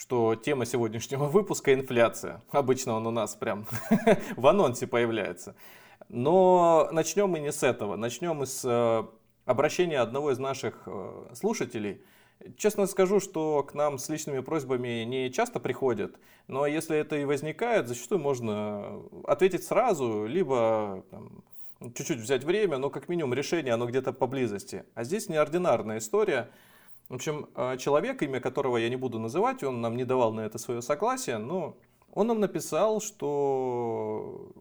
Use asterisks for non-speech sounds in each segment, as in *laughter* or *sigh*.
что тема сегодняшнего *laughs* выпуска – инфляция. Обычно он у нас прям *laughs* в анонсе появляется. Но начнем мы не с этого. Начнем мы с э, обращения одного из наших э, слушателей. Честно скажу, что к нам с личными просьбами не часто приходят, но если это и возникает, зачастую можно ответить сразу, либо там, чуть-чуть взять время, но как минимум решение, оно где-то поблизости. А здесь неординарная история. В общем, э, человек, имя которого я не буду называть, он нам не давал на это свое согласие, но он нам написал, что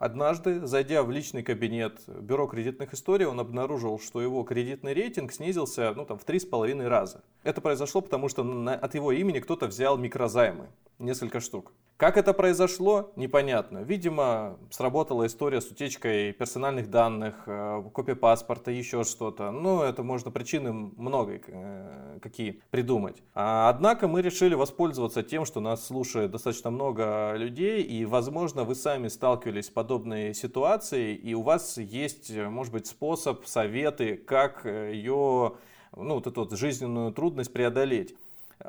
Однажды, зайдя в личный кабинет бюро кредитных историй, он обнаружил, что его кредитный рейтинг снизился ну, там, в три с половиной раза. Это произошло потому, что от его имени кто-то взял микрозаймы, несколько штук. Как это произошло, непонятно. Видимо, сработала история с утечкой персональных данных, э, копия паспорта, еще что-то. Ну, это можно причины много э, какие придумать. А, однако мы решили воспользоваться тем, что нас слушает достаточно много людей, и, возможно, вы сами сталкивались с подобной ситуацией, и у вас есть, может быть, способ, советы, как э, ее, ну, вот эту вот жизненную трудность преодолеть.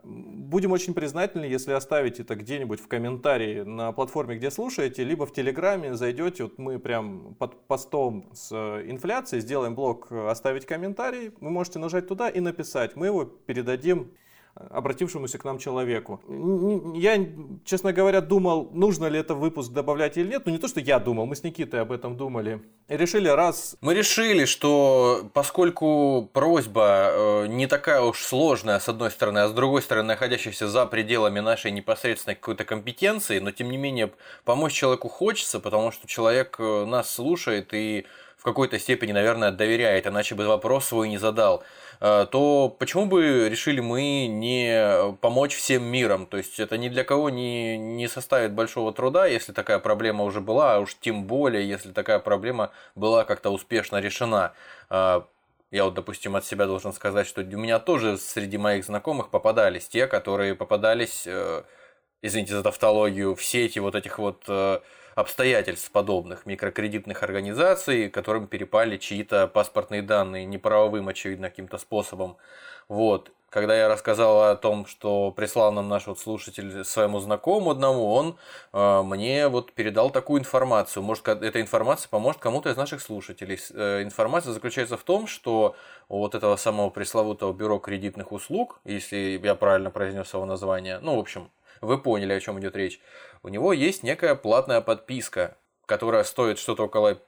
Будем очень признательны, если оставите это где-нибудь в комментарии на платформе, где слушаете, либо в Телеграме зайдете, вот мы прям под постом с э, инфляцией сделаем блок э, «Оставить комментарий», вы можете нажать туда и написать, мы его передадим обратившемуся к нам человеку. Я, честно говоря, думал, нужно ли это выпуск добавлять или нет. Ну, не то, что я думал, мы с Никитой об этом думали. И решили раз... Мы решили, что поскольку просьба э, не такая уж сложная, с одной стороны, а с другой стороны, находящаяся за пределами нашей непосредственной какой-то компетенции, но, тем не менее, помочь человеку хочется, потому что человек э, нас слушает и в какой-то степени, наверное, доверяет, иначе бы вопрос свой не задал. Э, то почему бы решили мы не помочь всем миром? То есть это ни для кого не, не составит большого труда, если такая проблема уже была, а уж тем более, если такая проблема была как-то успешно решена. Э, я вот, допустим, от себя должен сказать, что у меня тоже среди моих знакомых попадались те, которые попадались, э, извините за тавтологию, в сети вот этих вот обстоятельств подобных микрокредитных организаций, которым перепали чьи-то паспортные данные неправовым, очевидно, каким-то способом. Вот. Когда я рассказал о том, что прислал нам наш вот слушатель своему знакомому одному, он э, мне вот передал такую информацию. Может, эта информация поможет кому-то из наших слушателей. Э, информация заключается в том, что у вот этого самого пресловутого бюро кредитных услуг, если я правильно произнес его название, ну, в общем, вы поняли, о чем идет речь. У него есть некая платная подписка, которая стоит что-то около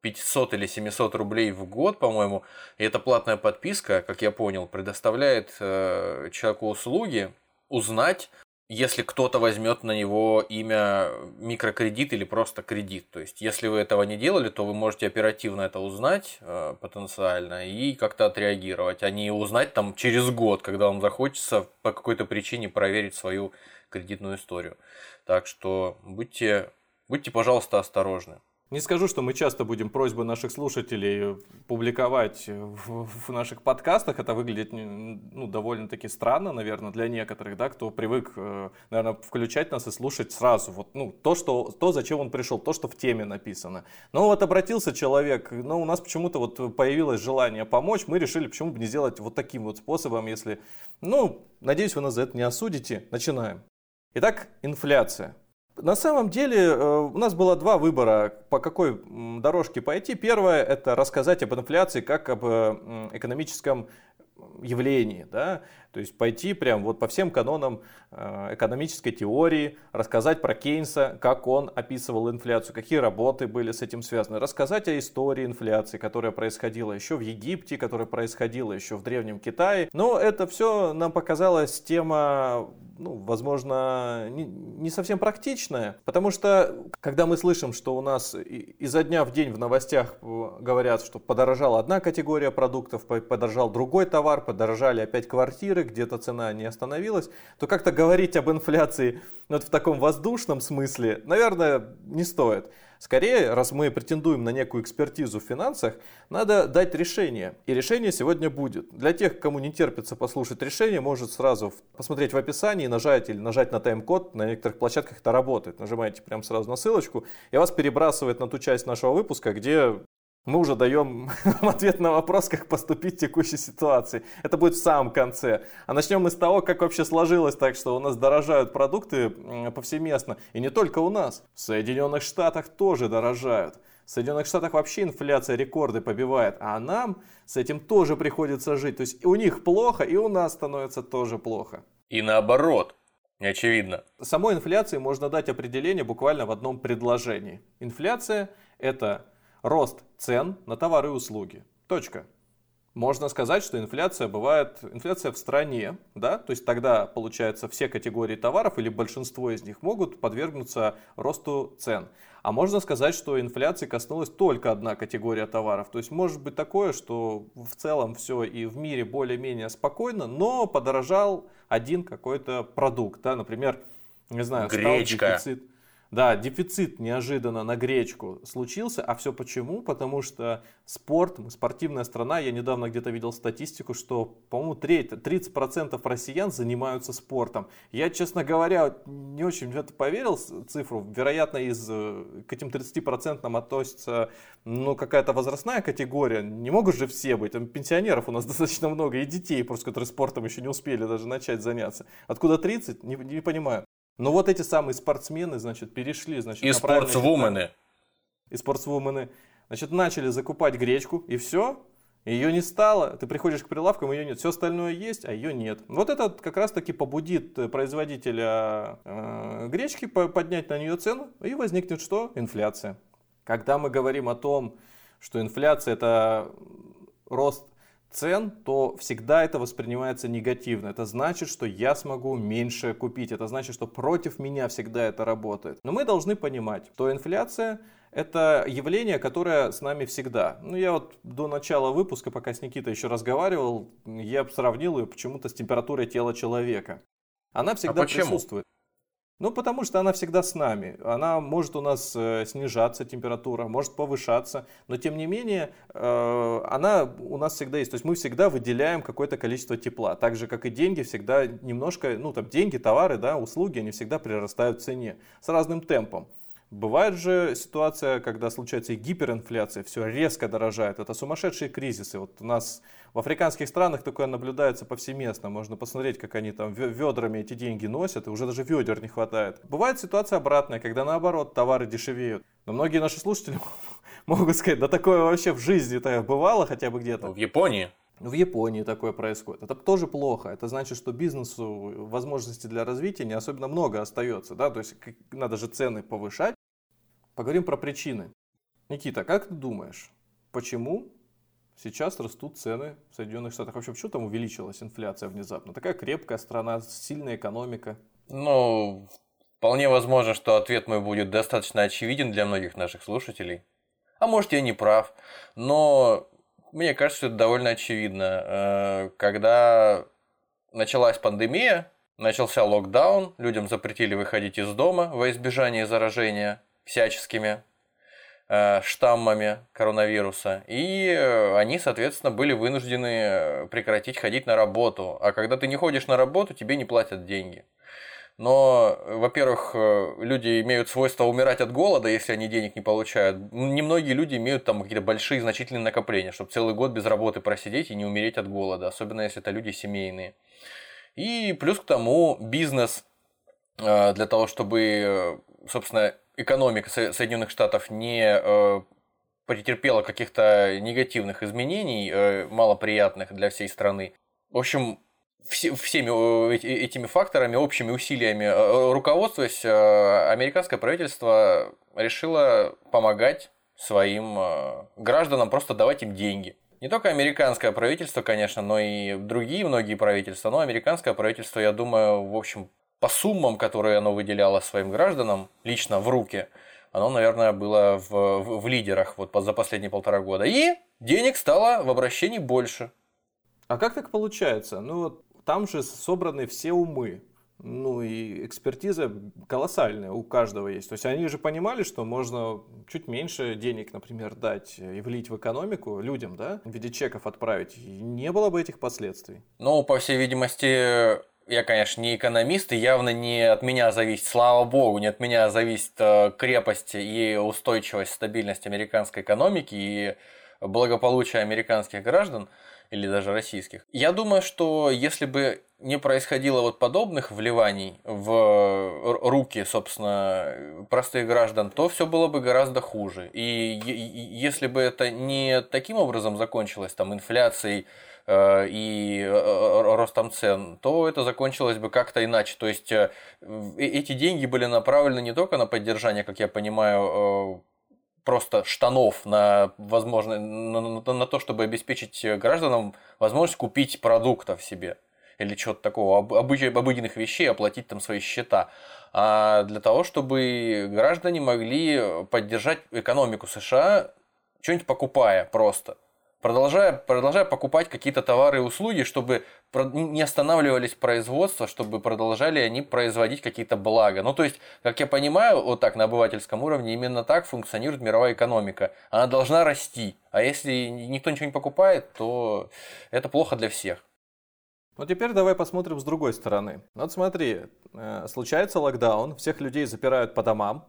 500 или 700 рублей в год, по-моему. И эта платная подписка, как я понял, предоставляет э, человеку услуги узнать, если кто-то возьмет на него имя микрокредит или просто кредит. То есть, если вы этого не делали, то вы можете оперативно это узнать э, потенциально и как-то отреагировать, а не узнать там через год, когда вам захочется по какой-то причине проверить свою кредитную историю. Так что будьте, будьте, пожалуйста, осторожны. Не скажу, что мы часто будем просьбы наших слушателей публиковать в, в наших подкастах. Это выглядит ну, довольно-таки странно, наверное, для некоторых, да, кто привык, э, наверное, включать нас и слушать сразу. Вот, ну, то, что, то, зачем он пришел, то, что в теме написано. Но вот обратился человек, но у нас почему-то вот появилось желание помочь. Мы решили, почему бы не сделать вот таким вот способом, если, ну, надеюсь, вы нас за это не осудите. Начинаем. Итак, инфляция. На самом деле э, у нас было два выбора, по какой дорожке пойти. Первое – это рассказать об инфляции как об э, экономическом явлении, да, то есть пойти прям вот по всем канонам э, экономической теории, рассказать про Кейнса, как он описывал инфляцию, какие работы были с этим связаны, рассказать о истории инфляции, которая происходила еще в Египте, которая происходила еще в Древнем Китае. Но это все нам показалось тема ну, возможно, не, совсем практичная, потому что, когда мы слышим, что у нас изо дня в день в новостях говорят, что подорожала одна категория продуктов, подорожал другой товар, подорожали опять квартиры, цифры, где-то цена не остановилась, то как-то говорить об инфляции вот в таком воздушном смысле, наверное, не стоит. Скорее, раз мы претендуем на некую экспертизу в финансах, надо дать решение. И решение сегодня будет. Для тех, кому не терпится послушать решение, может сразу посмотреть в описании, нажать или нажать на тайм-код. На некоторых площадках это работает. Нажимаете прямо сразу на ссылочку, и вас перебрасывает на ту часть нашего выпуска, где мы уже даем *laughs* ответ на вопрос, как поступить в текущей ситуации. Это будет в самом конце. А начнем мы с того, как вообще сложилось так, что у нас дорожают продукты повсеместно. И не только у нас. В Соединенных Штатах тоже дорожают. В Соединенных Штатах вообще инфляция рекорды побивает, а нам с этим тоже приходится жить. То есть у них плохо, и у нас становится тоже плохо. И наоборот. Не очевидно. Самой инфляции можно дать определение буквально в одном предложении. Инфляция – это рост цен на товары и услуги. Точка. Можно сказать, что инфляция бывает, инфляция в стране, да, то есть тогда, получается, все категории товаров или большинство из них могут подвергнуться росту цен. А можно сказать, что инфляции коснулась только одна категория товаров. То есть может быть такое, что в целом все и в мире более-менее спокойно, но подорожал один какой-то продукт, да, например, не знаю, Гречка. стал дефицит. Да, дефицит неожиданно на гречку случился, а все почему? Потому что спорт, мы спортивная страна, я недавно где-то видел статистику, что, по-моему, 30% россиян занимаются спортом. Я, честно говоря, не очень в это поверил, цифру, вероятно, из, э, к этим 30% относится ну, какая-то возрастная категория, не могут же все быть, там пенсионеров у нас *laughs* достаточно много, и детей, просто которые спортом еще не успели даже начать заняться. Откуда 30, не, не понимаю. Но вот эти самые спортсмены, значит, перешли, значит, и спортсвумены. И спортсвумены, значит, начали закупать гречку, и все, ее не стало, ты приходишь к прилавкам, ее нет. Все остальное есть, а ее нет. Вот это как раз таки побудит производителя э, гречки поднять на нее цену, и возникнет что? Инфляция. Когда мы говорим о том, что инфляция это рост цен, то всегда это воспринимается негативно. Это значит, что я смогу меньше купить. Это значит, что против меня всегда это работает. Но мы должны понимать, что инфляция это явление, которое с нами всегда. Ну, я вот до начала выпуска, пока с Никитой еще разговаривал, я сравнил ее почему-то с температурой тела человека. Она всегда а присутствует. Ну, потому что она всегда с нами. Она может у нас э, снижаться, температура, может повышаться, но тем не менее э, она у нас всегда есть. То есть мы всегда выделяем какое-то количество тепла. Так же, как и деньги, всегда немножко, ну там деньги, товары, да, услуги, они всегда прирастают в цене с разным темпом. Бывает же ситуация, когда случается и гиперинфляция, все резко дорожает. Это сумасшедшие кризисы. Вот у нас в африканских странах такое наблюдается повсеместно. Можно посмотреть, как они там ведрами эти деньги носят, и уже даже ведер не хватает. Бывает ситуация обратная, когда наоборот товары дешевеют. Но многие наши слушатели *laughs* могут сказать, да такое вообще в жизни-то бывало хотя бы где-то. В Японии? В Японии такое происходит. Это тоже плохо. Это значит, что бизнесу возможностей для развития не особенно много остается. Да? То есть надо же цены повышать. Поговорим про причины. Никита, как ты думаешь, почему сейчас растут цены в Соединенных Штатах? Вообще, почему там увеличилась инфляция внезапно? Такая крепкая страна, сильная экономика. Ну, вполне возможно, что ответ мой будет достаточно очевиден для многих наших слушателей. А может, я не прав. Но мне кажется, это довольно очевидно. Э, когда началась пандемия, начался локдаун, людям запретили выходить из дома во избежание заражения всяческими э, штаммами коронавируса. И э, они, соответственно, были вынуждены прекратить ходить на работу. А когда ты не ходишь на работу, тебе не платят деньги. Но, во-первых, э, люди имеют свойство умирать от голода, если они денег не получают. Немногие люди имеют там какие-то большие значительные накопления, чтобы целый год без работы просидеть и не умереть от голода, особенно если это люди семейные. И плюс к тому бизнес для того, чтобы, собственно, экономика Соединенных Штатов не э, претерпела каких-то негативных изменений, э, малоприятных для всей страны. В общем, всеми этими факторами, общими усилиями э, руководствуясь, американское правительство решило помогать своим гражданам, просто давать им деньги. Не только американское правительство, конечно, но и другие многие правительства. Но американское правительство, я думаю, в общем, по суммам, которые оно выделяло своим гражданам лично в руки, оно, наверное, было в, в, в лидерах вот за последние полтора года. И денег стало в обращении больше. А как так получается? Ну вот там же собраны все умы. Ну и экспертиза колоссальная у каждого есть. То есть они же понимали, что можно чуть меньше денег, например, дать и влить в экономику людям, да, в виде чеков отправить. И не было бы этих последствий. Ну, по всей видимости, я, конечно, не экономист, и явно не от меня зависит, слава богу, не от меня зависит э, крепость и устойчивость, стабильность американской экономики и благополучие американских граждан или даже российских. Я думаю, что если бы не происходило вот подобных вливаний в руки, собственно, простых граждан, то все было бы гораздо хуже. И если бы это не таким образом закончилось, там, инфляцией э, и э, ростом цен, то это закончилось бы как-то иначе. То есть э, эти деньги были направлены не только на поддержание, как я понимаю, просто штанов на, возможно, на, на, на то, чтобы обеспечить гражданам возможность купить продуктов себе или чего-то такого, обыч, обыденных вещей, оплатить там свои счета, а для того, чтобы граждане могли поддержать экономику США, что-нибудь покупая просто продолжая, продолжая покупать какие-то товары и услуги, чтобы не останавливались производства, чтобы продолжали они производить какие-то блага. Ну, то есть, как я понимаю, вот так на обывательском уровне, именно так функционирует мировая экономика. Она должна расти. А если никто ничего не покупает, то это плохо для всех. Ну теперь давай посмотрим с другой стороны. Вот смотри, э, случается локдаун, всех людей запирают по домам,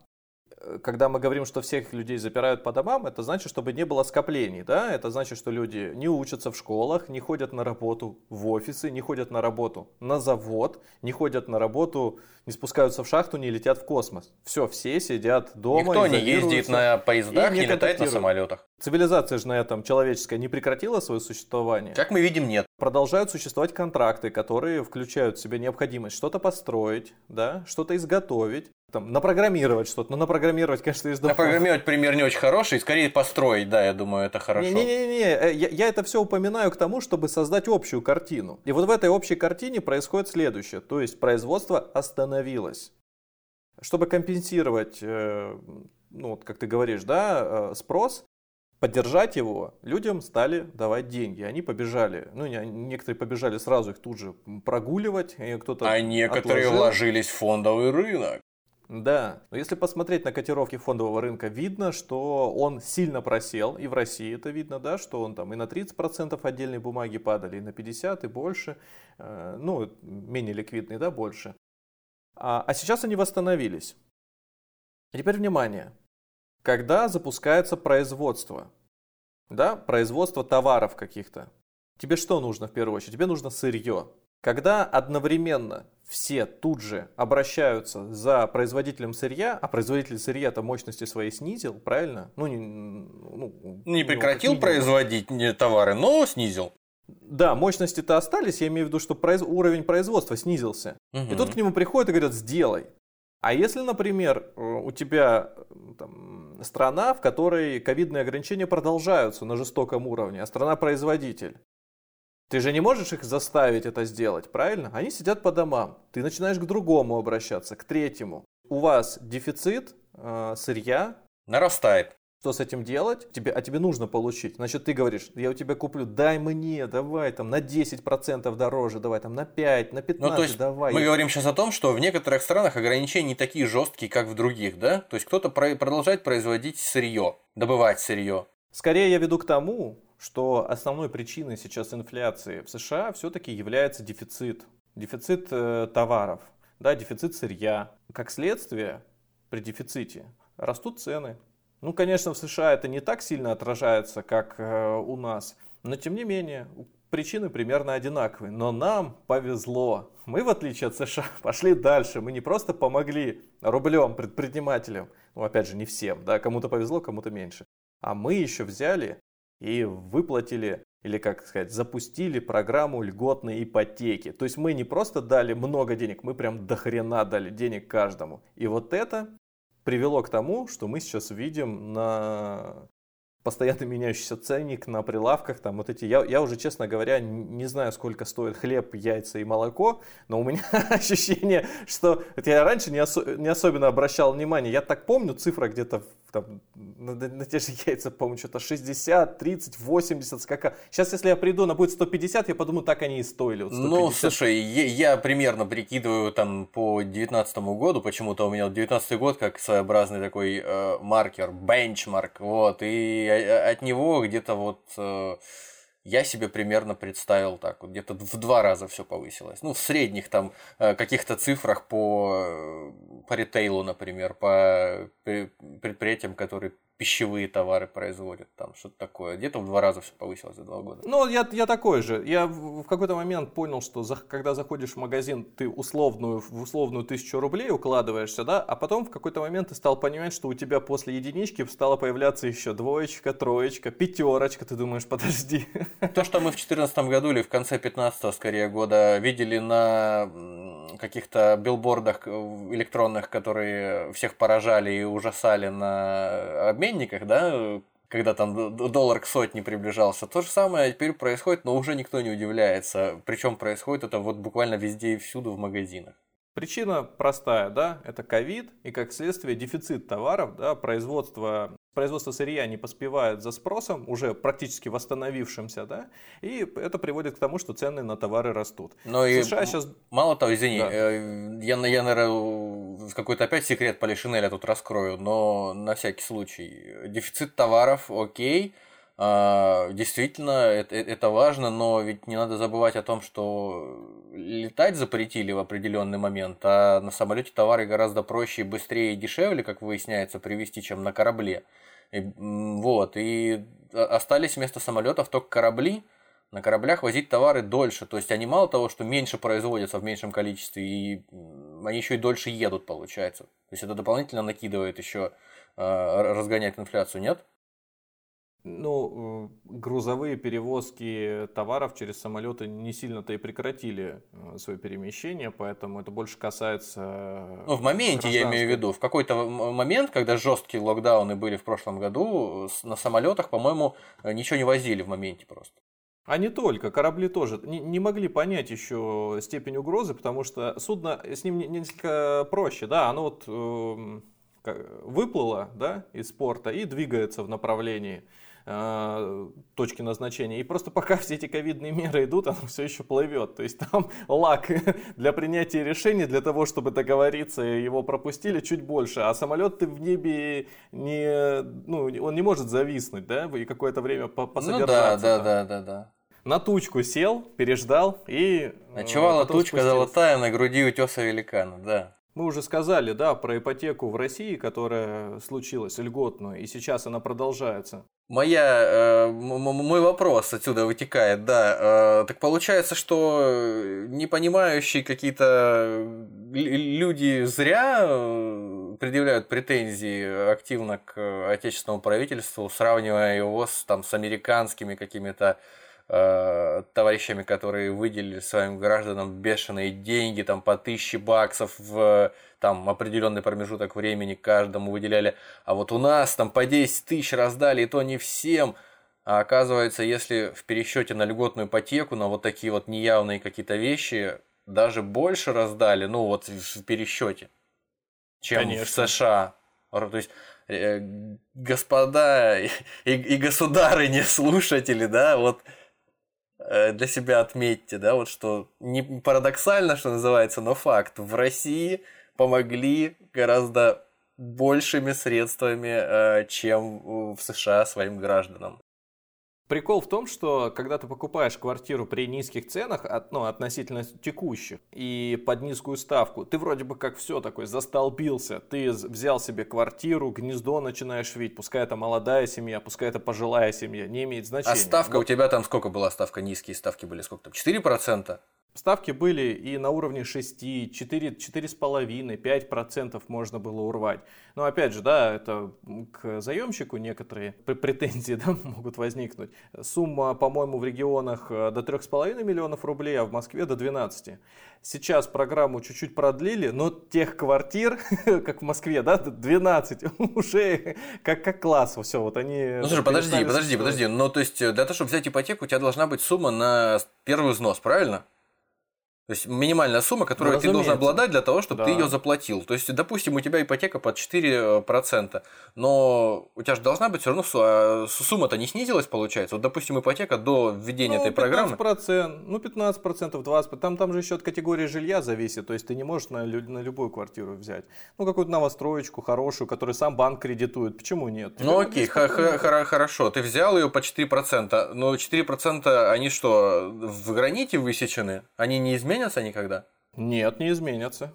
когда мы говорим, что всех людей запирают по домам, это значит, чтобы не было скоплений, да? Это значит, что люди не учатся в школах, не ходят на работу в офисы, не ходят на работу на завод, не ходят на работу, не спускаются в шахту, не летят в космос. Все, все сидят дома. Никто не ездит на поездах, не, не летает на самолетах. Цивилизация же на этом человеческая не прекратила свое существование. Как мы видим, нет. Продолжают существовать контракты, которые включают в себя необходимость что-то построить, да, что-то изготовить, там, напрограммировать что-то. Ну, напрограммировать, конечно, из дома. Напрограммировать пример не очень хороший, скорее построить, да, я думаю, это хорошо. Не-не-не, э, я, я это все упоминаю к тому, чтобы создать общую картину. И вот в этой общей картине происходит следующее. То есть производство остановилось. Чтобы компенсировать, э, ну, вот как ты говоришь, да, э, спрос, поддержать его, людям стали давать деньги. Они побежали, ну, некоторые побежали сразу их тут же прогуливать, кто-то А некоторые отложил. вложились в фондовый рынок. Да, но если посмотреть на котировки фондового рынка, видно, что он сильно просел, и в России это видно, да, что он там и на 30% отдельной бумаги падали, и на 50% и больше, э, ну, менее ликвидные, да, больше. А, а сейчас они восстановились. теперь внимание, когда запускается производство, да, производство товаров каких-то, тебе что нужно в первую очередь? Тебе нужно сырье. Когда одновременно все тут же обращаются за производителем сырья, а производитель сырья-то мощности свои снизил, правильно? Ну, не, ну, не прекратил производить товары, но снизил. Да, мощности-то остались, я имею в виду, что произ... уровень производства снизился. Угу. И тут к нему приходят и говорят, сделай. А если, например, э, у тебя там, страна, в которой ковидные ограничения продолжаются на жестоком уровне, а страна-производитель, ты же не можешь их заставить это сделать, правильно? Они сидят по домам. Ты начинаешь к другому обращаться, к третьему. У вас дефицит э, сырья. Нарастает. Что с этим делать? Тебе, а тебе нужно получить. Значит, ты говоришь, я у тебя куплю, дай мне, давай там на 10% дороже, давай там на 5, на 15, ну, то есть давай. Мы говорим сейчас о том, что в некоторых странах ограничения не такие жесткие, как в других, да? То есть кто-то продолжает производить сырье, добывать сырье. Скорее я веду к тому, что основной причиной сейчас инфляции в США все-таки является дефицит. Дефицит э, товаров, да, дефицит сырья. Как следствие, при дефиците растут цены. Ну, конечно, в США это не так сильно отражается, как э, у нас, но тем не менее, причины примерно одинаковые. Но нам повезло. Мы, в отличие от США, *laughs* пошли дальше. Мы не просто помогли рублем предпринимателям, ну, опять же, не всем, да, кому-то повезло, кому-то меньше. А мы еще взяли и выплатили или, как сказать, запустили программу льготной ипотеки. То есть мы не просто дали много денег, мы прям до хрена дали денег каждому. И вот это привело к тому, что мы сейчас видим на постоянно меняющийся ценник на прилавках, там вот эти, я, я уже, честно говоря, не знаю, сколько стоит хлеб, яйца и молоко, но у меня *laughs* ощущение, что это я раньше не, осо, не особенно обращал внимание, я так помню, цифра где-то там, на, на те же яйца, по-моему, что-то 60, 30, 80, сколько. Сейчас, если я приду, на будет 150, я подумаю, так они и стоили. Вот ну, слушай, я, я примерно прикидываю там по 19 году, почему-то у меня 19 год как своеобразный такой э, маркер, бенчмарк, вот, и от него где-то вот... Э, я себе примерно представил так, вот где-то в два раза все повысилось. Ну, в средних там э, каких-то цифрах по, э, по ритейлу, например, по предприятиям, которые пищевые товары производят, там что-то такое. Где-то в два раза все повысилось за два года. Ну, я, я такой же. Я в, какой-то момент понял, что за, когда заходишь в магазин, ты условную, в условную тысячу рублей укладываешься, да, а потом в какой-то момент ты стал понимать, что у тебя после единички стала появляться еще двоечка, троечка, пятерочка. Ты думаешь, подожди. То, что мы в 2014 году или в конце 15 скорее года видели на каких-то билбордах электронных, которые всех поражали и ужасали на обмен обменниках, да, когда там доллар к сотне приближался. То же самое теперь происходит, но уже никто не удивляется. Причем происходит это вот буквально везде и всюду в магазинах. Причина простая, да, это ковид и как следствие дефицит товаров, да, производство производство сырья не поспевает за спросом, уже практически восстановившимся, да, и это приводит к тому, что цены на товары растут. Но и США сейчас... Мало того, извини, да. Э, я, я, наверное, какой-то опять секрет Полишинеля тут раскрою, но на всякий случай. Дефицит товаров, окей, а, действительно, это, это важно, но ведь не надо забывать о том, что летать запретили в определенный момент, а на самолете товары гораздо проще, быстрее и дешевле, как выясняется, привезти, чем на корабле. И, вот, и остались вместо самолетов только корабли. На кораблях возить товары дольше. То есть они мало того, что меньше производятся в меньшем количестве, и они еще и дольше едут, получается. То есть это дополнительно накидывает еще, а, разгоняет инфляцию, нет? Ну, э, грузовые перевозки товаров через самолеты не сильно-то и прекратили э, свое перемещение, поэтому это больше касается... Ну, в моменте я имею в виду. В какой-то момент, когда жесткие локдауны были в прошлом году, на самолетах, по-моему, ничего не возили в моменте просто. А не только, корабли тоже не, не могли понять еще степень угрозы, потому что судно с ним несколько проще, да, оно вот э, выплыло, да, из порта и двигается в направлении Э, точки назначения. И просто пока *laughs* все эти ковидные меры идут, оно все еще плывет. То есть там *laughs* лак *laughs* для принятия решений, для того, чтобы договориться, его пропустили чуть больше. А самолет ты в небе не, ну, он не может зависнуть, да, и какое-то время посодержаться. Ну да, да, да, да, да. На тучку сел, переждал и... Э, Ночевала тучка спустился. золотая на груди утеса великана, да. Мы уже сказали, да, про ипотеку в России, которая случилась льготную, и сейчас она продолжается. Моя, э, мой вопрос отсюда вытекает, да. Э, так получается, что не понимающие какие-то люди зря э, предъявляют претензии активно к отечественному правительству, сравнивая его с, там, с американскими какими-то Э, товарищами, которые выделили своим гражданам бешеные деньги, там по тысяче баксов в там определенный промежуток времени каждому выделяли, а вот у нас там по 10 тысяч раздали, и то не всем. А оказывается, если в пересчете на льготную ипотеку, на вот такие вот неявные какие-то вещи, даже больше раздали, ну вот в пересчете, чем Конечно. в США. То есть э, господа и, и государыни слушатели, да, вот для себя отметьте, да, вот что не парадоксально, что называется, но факт. В России помогли гораздо большими средствами, э, чем в США своим гражданам. Прикол в том, что когда ты покупаешь квартиру при низких ценах, от, ну, относительно текущих, и под низкую ставку, ты вроде бы как все такой застолбился, ты взял себе квартиру, гнездо начинаешь видеть, пускай это молодая семья, пускай это пожилая семья, не имеет значения. А ставка вот. у тебя там сколько была ставка, низкие ставки были, сколько там, 4%? Ставки были и на уровне 6, 4, 4,5, 5% можно было урвать. Но опять же, да, это к заемщику некоторые претензии *laughs* да, могут возникнуть. Сумма, по-моему, в регионах э, до 3,5 миллионов рублей, а в Москве до 12. Сейчас программу чуть-чуть продлили, но тех квартир, *laughs* как в Москве, да, 12, *laughs* уже как, как класс, все, вот они... Ну, слушай, подожди, подожди, подожди, ну, то есть, для того, чтобы взять ипотеку, у тебя должна быть сумма на первый взнос, правильно? То есть минимальная сумма, которую ну, ты должен обладать для того, чтобы да. ты ее заплатил. То есть, допустим, у тебя ипотека под 4%, но у тебя же должна быть все равно а, сумма-то не снизилась, получается. Вот, допустим, ипотека до введения ну, этой 15%, программы. Ну, 15%, 20%. Там, там же еще от категории жилья зависит. То есть, ты не можешь на, на любую квартиру взять. Ну, какую-то новостроечку хорошую, которую сам банк кредитует. Почему нет? Тебе ну, окей, х- х- хорошо. Ты взял ее по 4%, но 4% они что, в граните высечены? Они не изменятся? Изменятся никогда? Нет, не изменятся.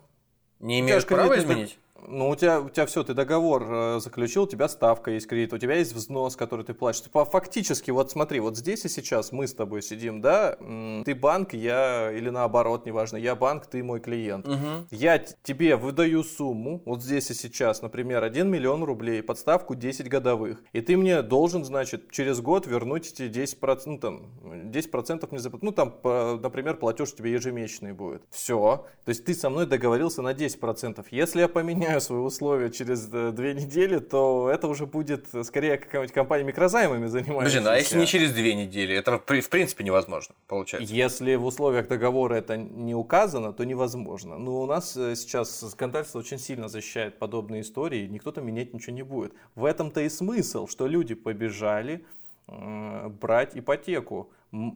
Не имеют права изменить? Ну, у тебя, у тебя все, ты договор э, заключил, у тебя ставка есть кредит, у тебя есть взнос, который ты платишь. Типа, фактически, вот смотри, вот здесь и сейчас мы с тобой сидим, да, ты банк, я, или наоборот, неважно, я банк, ты мой клиент. Угу. Я тебе выдаю сумму, вот здесь и сейчас, например, 1 миллион рублей, подставку 10 годовых, и ты мне должен, значит, через год вернуть эти 10%, ну, там, 10% мне заплатить, ну, там, например, платеж тебе ежемесячный будет. Все, то есть ты со мной договорился на 10%. Если я поменяю поменяю свои условия через э, две недели, то это уже будет э, скорее какая-нибудь компания микрозаймами занимающаяся. Блин, а если не через две недели? Это в принципе невозможно, получается. Если в условиях договора это не указано, то невозможно. Но у нас э, сейчас законодательство очень сильно защищает подобные истории, никто там менять ничего не будет. В этом-то и смысл, что люди побежали брать ипотеку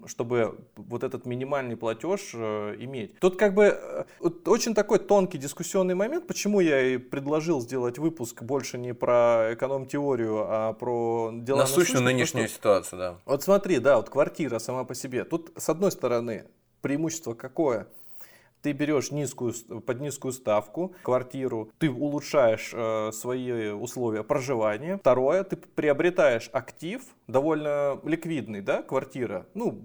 чтобы вот этот минимальный платеж э, иметь. Тут как бы э, очень такой тонкий дискуссионный момент, почему я и предложил сделать выпуск больше не про эконом-теорию, а про дела насущную нынешнюю что, ситуацию, да. Вот смотри, да, вот квартира сама по себе. Тут с одной стороны преимущество какое? Ты берешь низкую, под низкую ставку квартиру, ты улучшаешь э, свои условия проживания. Второе, ты приобретаешь актив, довольно ликвидный, да, квартира. Ну,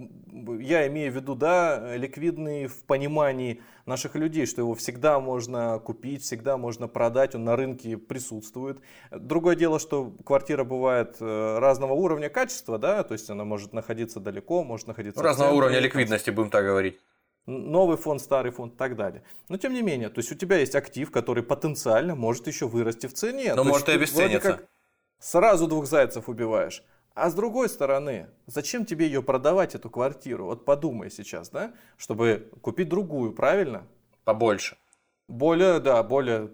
я имею в виду, да, ликвидный в понимании наших людей, что его всегда можно купить, всегда можно продать, он на рынке присутствует. Другое дело, что квартира бывает э, разного уровня качества, да, то есть она может находиться далеко, может находиться... Разного уровня ликвидности, будем так говорить новый фонд, старый фонд и так далее. Но тем не менее, то есть у тебя есть актив, который потенциально может еще вырасти в цене. Но то может и обесцениться. Сразу двух зайцев убиваешь. А с другой стороны, зачем тебе ее продавать, эту квартиру? Вот подумай сейчас, да, чтобы купить другую, правильно? Побольше. Более, да, более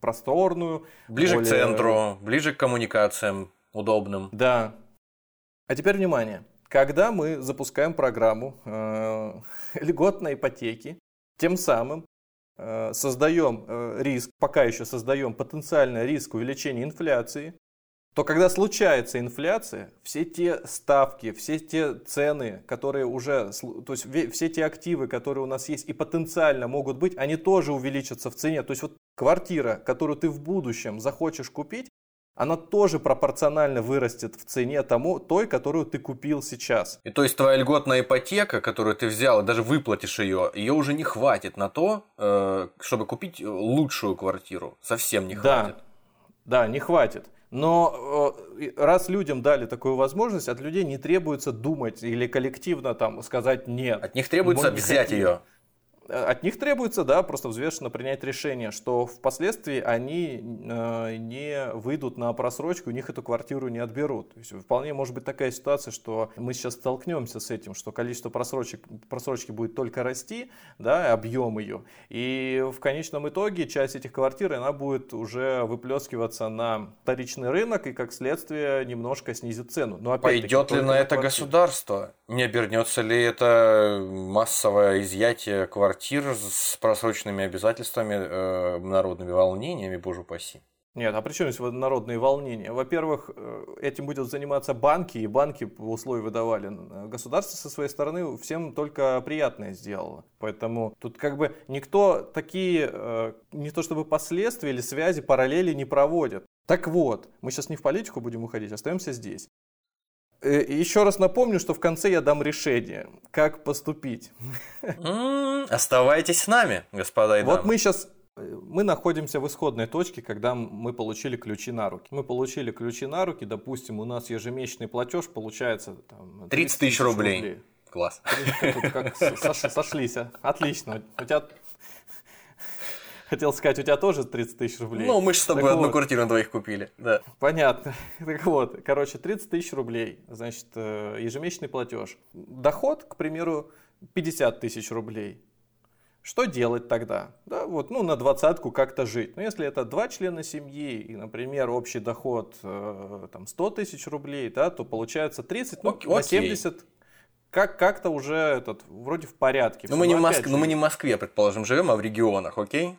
просторную. Ближе более... к центру, ближе к коммуникациям удобным. Да. А теперь внимание. Когда мы запускаем программу э, *laughs* льготной ипотеки, тем самым э, создаем э, риск, пока еще создаем потенциальный риск увеличения инфляции, то когда случается инфляция, все те ставки, все те цены, которые уже, то есть все те активы, которые у нас есть и потенциально могут быть, они тоже увеличатся в цене. То есть вот квартира, которую ты в будущем захочешь купить, она тоже пропорционально вырастет в цене тому, той, которую ты купил сейчас. И то есть твоя льготная ипотека, которую ты взял, и даже выплатишь ее, ее уже не хватит на то, э, чтобы купить лучшую квартиру. Совсем не хватит. Да, да не хватит. Но э, раз людям дали такую возможность, от людей не требуется думать или коллективно там сказать нет. От них требуется взять ее. Э, от них требуется, да, просто взвешенно принять решение, что впоследствии они э, не выйдут на просрочку, у них эту квартиру не отберут. То есть вполне может быть такая ситуация, что мы сейчас столкнемся с этим, что количество просрочек, просрочки будет только расти, да, объем ее, и в конечном итоге часть этих квартир, она будет уже выплескиваться на вторичный рынок и, как следствие, немножко снизит цену. Но Пойдет ли на это квартир. государство? Не обернется ли это массовое изъятие квартир? Квартир с просроченными обязательствами, э, народными волнениями, боже упаси. Нет, а при чем здесь народные волнения? Во-первых, э, этим будут заниматься банки, и банки по условию выдавали. Государство со своей стороны всем только приятное сделало. Поэтому тут как бы никто такие, э, не то чтобы последствия или связи, параллели не проводит. Так вот, мы сейчас не в политику будем уходить, остаемся здесь. Э, еще раз напомню, что в конце я дам решение, как поступить. Оставайтесь с нами, господа и дамы. Вот мы сейчас мы находимся в исходной точке, когда мы получили ключи на руки. Мы получили ключи на руки, допустим, у нас ежемесячный платеж получается там, 30, 30 тысяч рублей. рублей. Класс. Тут как сошлись, а? Отлично. У тебя Хотел сказать, у тебя тоже 30 тысяч рублей. Ну, мы же с тобой так одну вот. квартиру на двоих купили, да. Понятно. *laughs* Так вот, короче, 30 тысяч рублей, значит, э, ежемесячный платеж. Доход, к примеру, 50 тысяч рублей. Что делать тогда? Да, вот, ну, на двадцатку как-то жить. Но если это два члена семьи, и, например, общий доход э, там 100 тысяч рублей, да, то получается 30, ну, на 70 как, как-то уже этот, вроде в порядке. Но мы, не в Моск... Но мы не в Москве, предположим, живем, а в регионах, окей?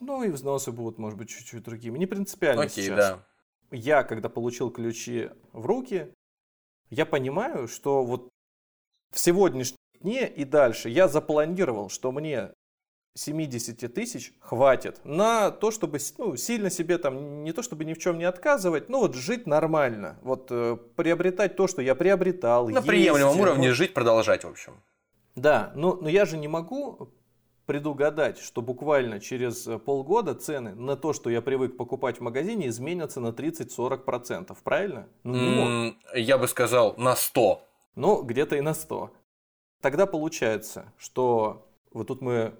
Ну и взносы будут, может быть, чуть-чуть другими. Не принципиально Окей, сейчас. Да. Я, когда получил ключи в руки, я понимаю, что вот в сегодняшнем дне и дальше я запланировал, что мне 70 тысяч хватит на то, чтобы ну, сильно себе там, не то чтобы ни в чем не отказывать, но вот жить нормально. Вот э, приобретать то, что я приобретал. На есть, приемлемом уровне жить, продолжать, в общем. Да, но, но я же не могу предугадать, что буквально через э, полгода цены на то, что я привык покупать в магазине, изменятся на 30-40%. Правильно? Ну, mm, я бы сказал на 100. Ну, где-то и на 100. Тогда получается, что вот тут мы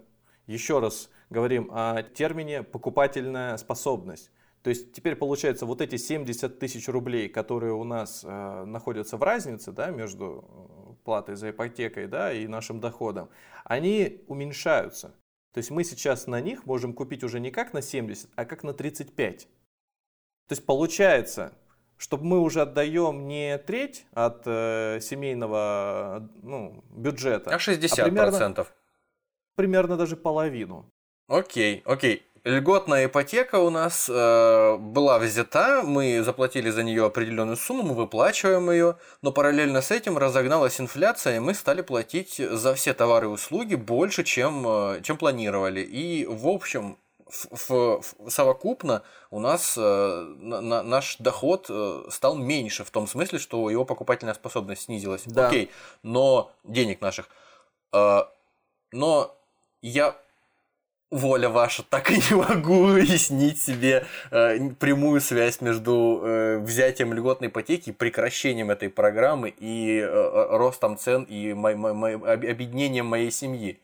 еще раз говорим о термине покупательная способность. То есть теперь получается вот эти 70 тысяч рублей, которые у нас э, находятся в разнице да, между э, платой за ипотекой да, и нашим доходом, они уменьшаются. То есть мы сейчас на них можем купить уже не как на 70, а как на 35. То есть получается, чтобы мы уже отдаем не треть от э, семейного ну, бюджета, а 60%. А примерно, примерно даже половину. Окей, окей льготная ипотека у нас э, была взята, мы заплатили за нее определенную сумму, мы выплачиваем ее, но параллельно с этим разогналась инфляция, и мы стали платить за все товары и услуги больше, чем, э, чем планировали. И в общем, в, в, в, совокупно у нас э, на, наш доход э, стал меньше, в том смысле, что его покупательная способность снизилась. Да. Окей, но денег наших. Э, но я воля ваша, так и не могу *laughs* уяснить себе э, прямую связь между э, взятием льготной ипотеки, прекращением этой программы и э, э ростом цен и мо- мо- мо- объединением моей семьи.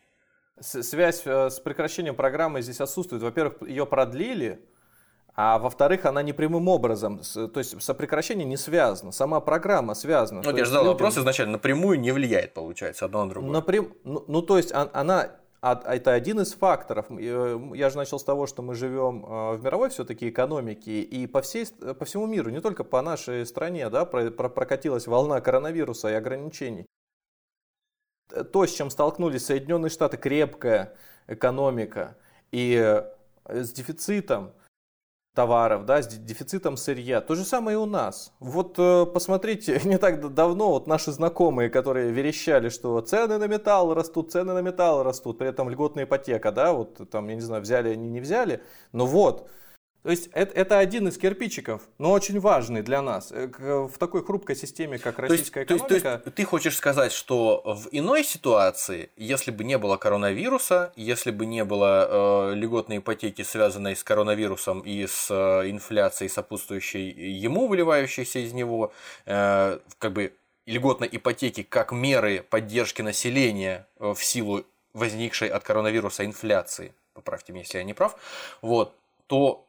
Связь э, с прекращением программы здесь отсутствует. Во-первых, ее продлили, а во-вторых, она не прямым образом, то есть сопрекращение не связано, сама программа связана. Ну, я задал людям... вопрос изначально, напрямую не влияет, получается, одно на другое. Напрям... Ну, ну, то есть она а, это один из факторов. Э, я же начал с того, что мы живем э, в мировой все-таки экономике, и по, всей, по всему миру, не только по нашей стране, да, прокатилась волна коронавируса и ограничений. То, с чем столкнулись Соединенные Штаты, крепкая экономика, и э, с дефицитом товаров, да, с дефицитом сырья. То же самое и у нас. Вот э, посмотрите, *laughs* не так давно вот наши знакомые, которые верещали, что цены на металл растут, цены на металл растут, при этом льготная ипотека, да, вот там, я не знаю, взяли они, не взяли, но вот, то есть это, это один из кирпичиков, но очень важный для нас э, в такой хрупкой системе, как российская то есть, экономика. То есть, то есть ты хочешь сказать, что в иной ситуации, если бы не было коронавируса, если бы не было э, льготной ипотеки, связанной с коронавирусом и с э, инфляцией, сопутствующей ему, выливающейся из него, э, как бы льготной ипотеки как меры поддержки населения э, в силу возникшей от коронавируса инфляции, поправьте меня, если я не прав, вот, то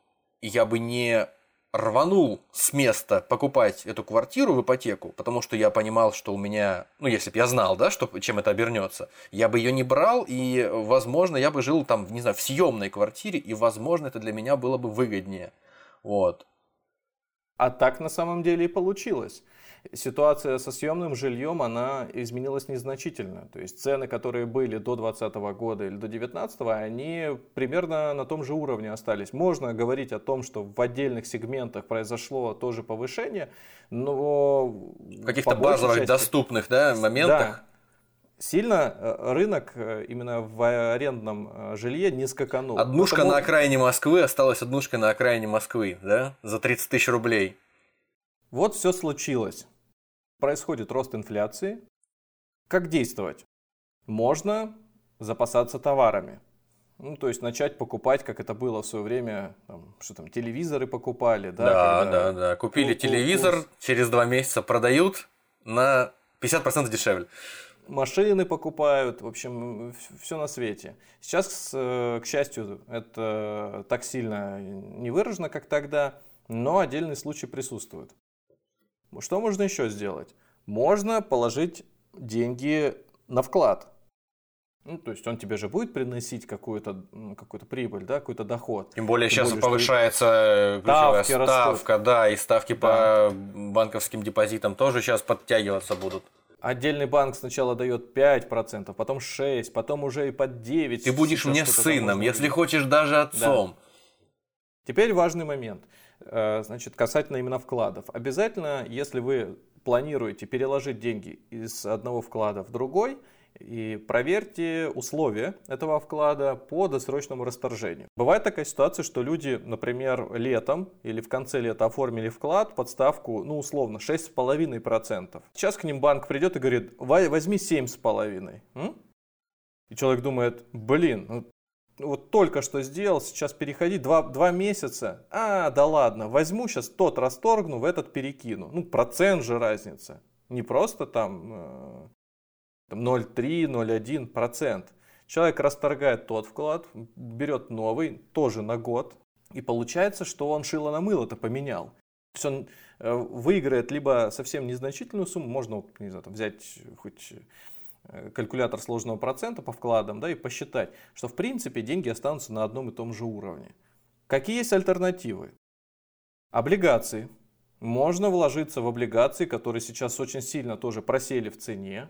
я бы не рванул с места покупать эту квартиру в ипотеку, потому что я понимал, что у меня, ну, если бы я знал, да, что, чем это обернется, я бы ее не брал, и, возможно, я бы жил там, не знаю, в съемной квартире, и, возможно, это для меня было бы выгоднее. Вот. А так на самом деле и получилось ситуация со съемным жильем, она изменилась незначительно. То есть цены, которые были до 2020 года или до 2019, они примерно на том же уровне остались. Можно говорить о том, что в отдельных сегментах произошло тоже повышение, но... В каких-то базовых части... доступных да, моментах. Да, сильно э, рынок э, именно в арендном э, жилье не скаканул. Однушка Потому... на окраине Москвы осталась однушка на окраине Москвы, да, за 30 тысяч рублей. Вот все случилось. Происходит рост инфляции. Как действовать? Можно запасаться товарами. Ну, то есть начать покупать, как это было в свое время, там, что там, телевизоры покупали, да? Да, да, да. Купили телевизор, через два месяца продают на 50% дешевле. Машины покупают, в общем, все на свете. Сейчас, э, к счастью, это так сильно не выражено, как тогда, но отдельные случаи присутствуют. Что можно еще сделать? Можно положить деньги на вклад. Ну, то есть он тебе же будет приносить какую-то какую прибыль, да, какой-то доход. Тем более Тем сейчас более, повышается ставки ставка, да, и ставки да. по банковским депозитам тоже сейчас подтягиваться будут. Отдельный банк сначала дает 5%, потом 6%, потом уже и под 9%. Ты будешь мне сыном, если хочешь даже отцом. Да. Теперь важный момент. Э, значит, касательно именно вкладов. Обязательно, если вы планируете переложить деньги из одного вклада в другой, и проверьте условия этого вклада по досрочному расторжению. Бывает такая ситуация, что люди, например, летом или в конце лета оформили вклад под ставку, ну, условно, 6,5%. Сейчас к ним банк придет и говорит, возьми 7,5%. И человек думает, блин, ну, вот только что сделал, сейчас переходить два, два месяца. А, да ладно, возьму сейчас тот расторгну, в этот перекину. Ну, процент же разница. Не просто там 0,3, 0,1 процент. Человек расторгает тот вклад, берет новый, тоже на год, и получается, что он шило на мыло это поменял. То есть он э, выиграет либо совсем незначительную сумму, можно не знаю, там, взять хоть Э, калькулятор сложного процента по вкладам, да, и посчитать, что в принципе деньги останутся на одном и том же уровне. Какие есть альтернативы? Облигации. Можно вложиться в облигации, которые сейчас очень сильно тоже просели в цене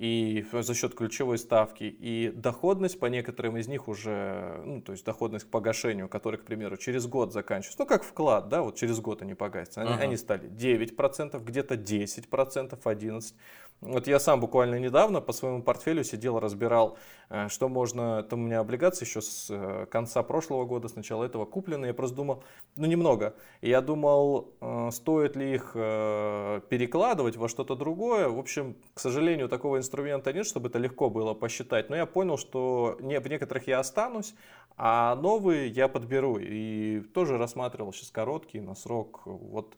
и за счет ключевой ставки, и доходность по некоторым из них уже, ну, то есть доходность к погашению, который, к примеру, через год заканчивается, ну, как вклад, да, вот через год они погасятся, они, uh-huh. они стали 9%, где-то 10%, 11%. Вот я сам буквально недавно по своему портфелю сидел, разбирал, э, что можно, там у меня облигации еще с э, конца прошлого года, с начала этого куплены, я просто думал, ну немного, и я думал, э, стоит ли их перекладывать во что-то другое, в общем, к сожалению, такого инструмента нет, чтобы это легко было посчитать, но я понял, что не, в некоторых я останусь, а новые я подберу, и тоже рассматривал сейчас короткий на срок, вот,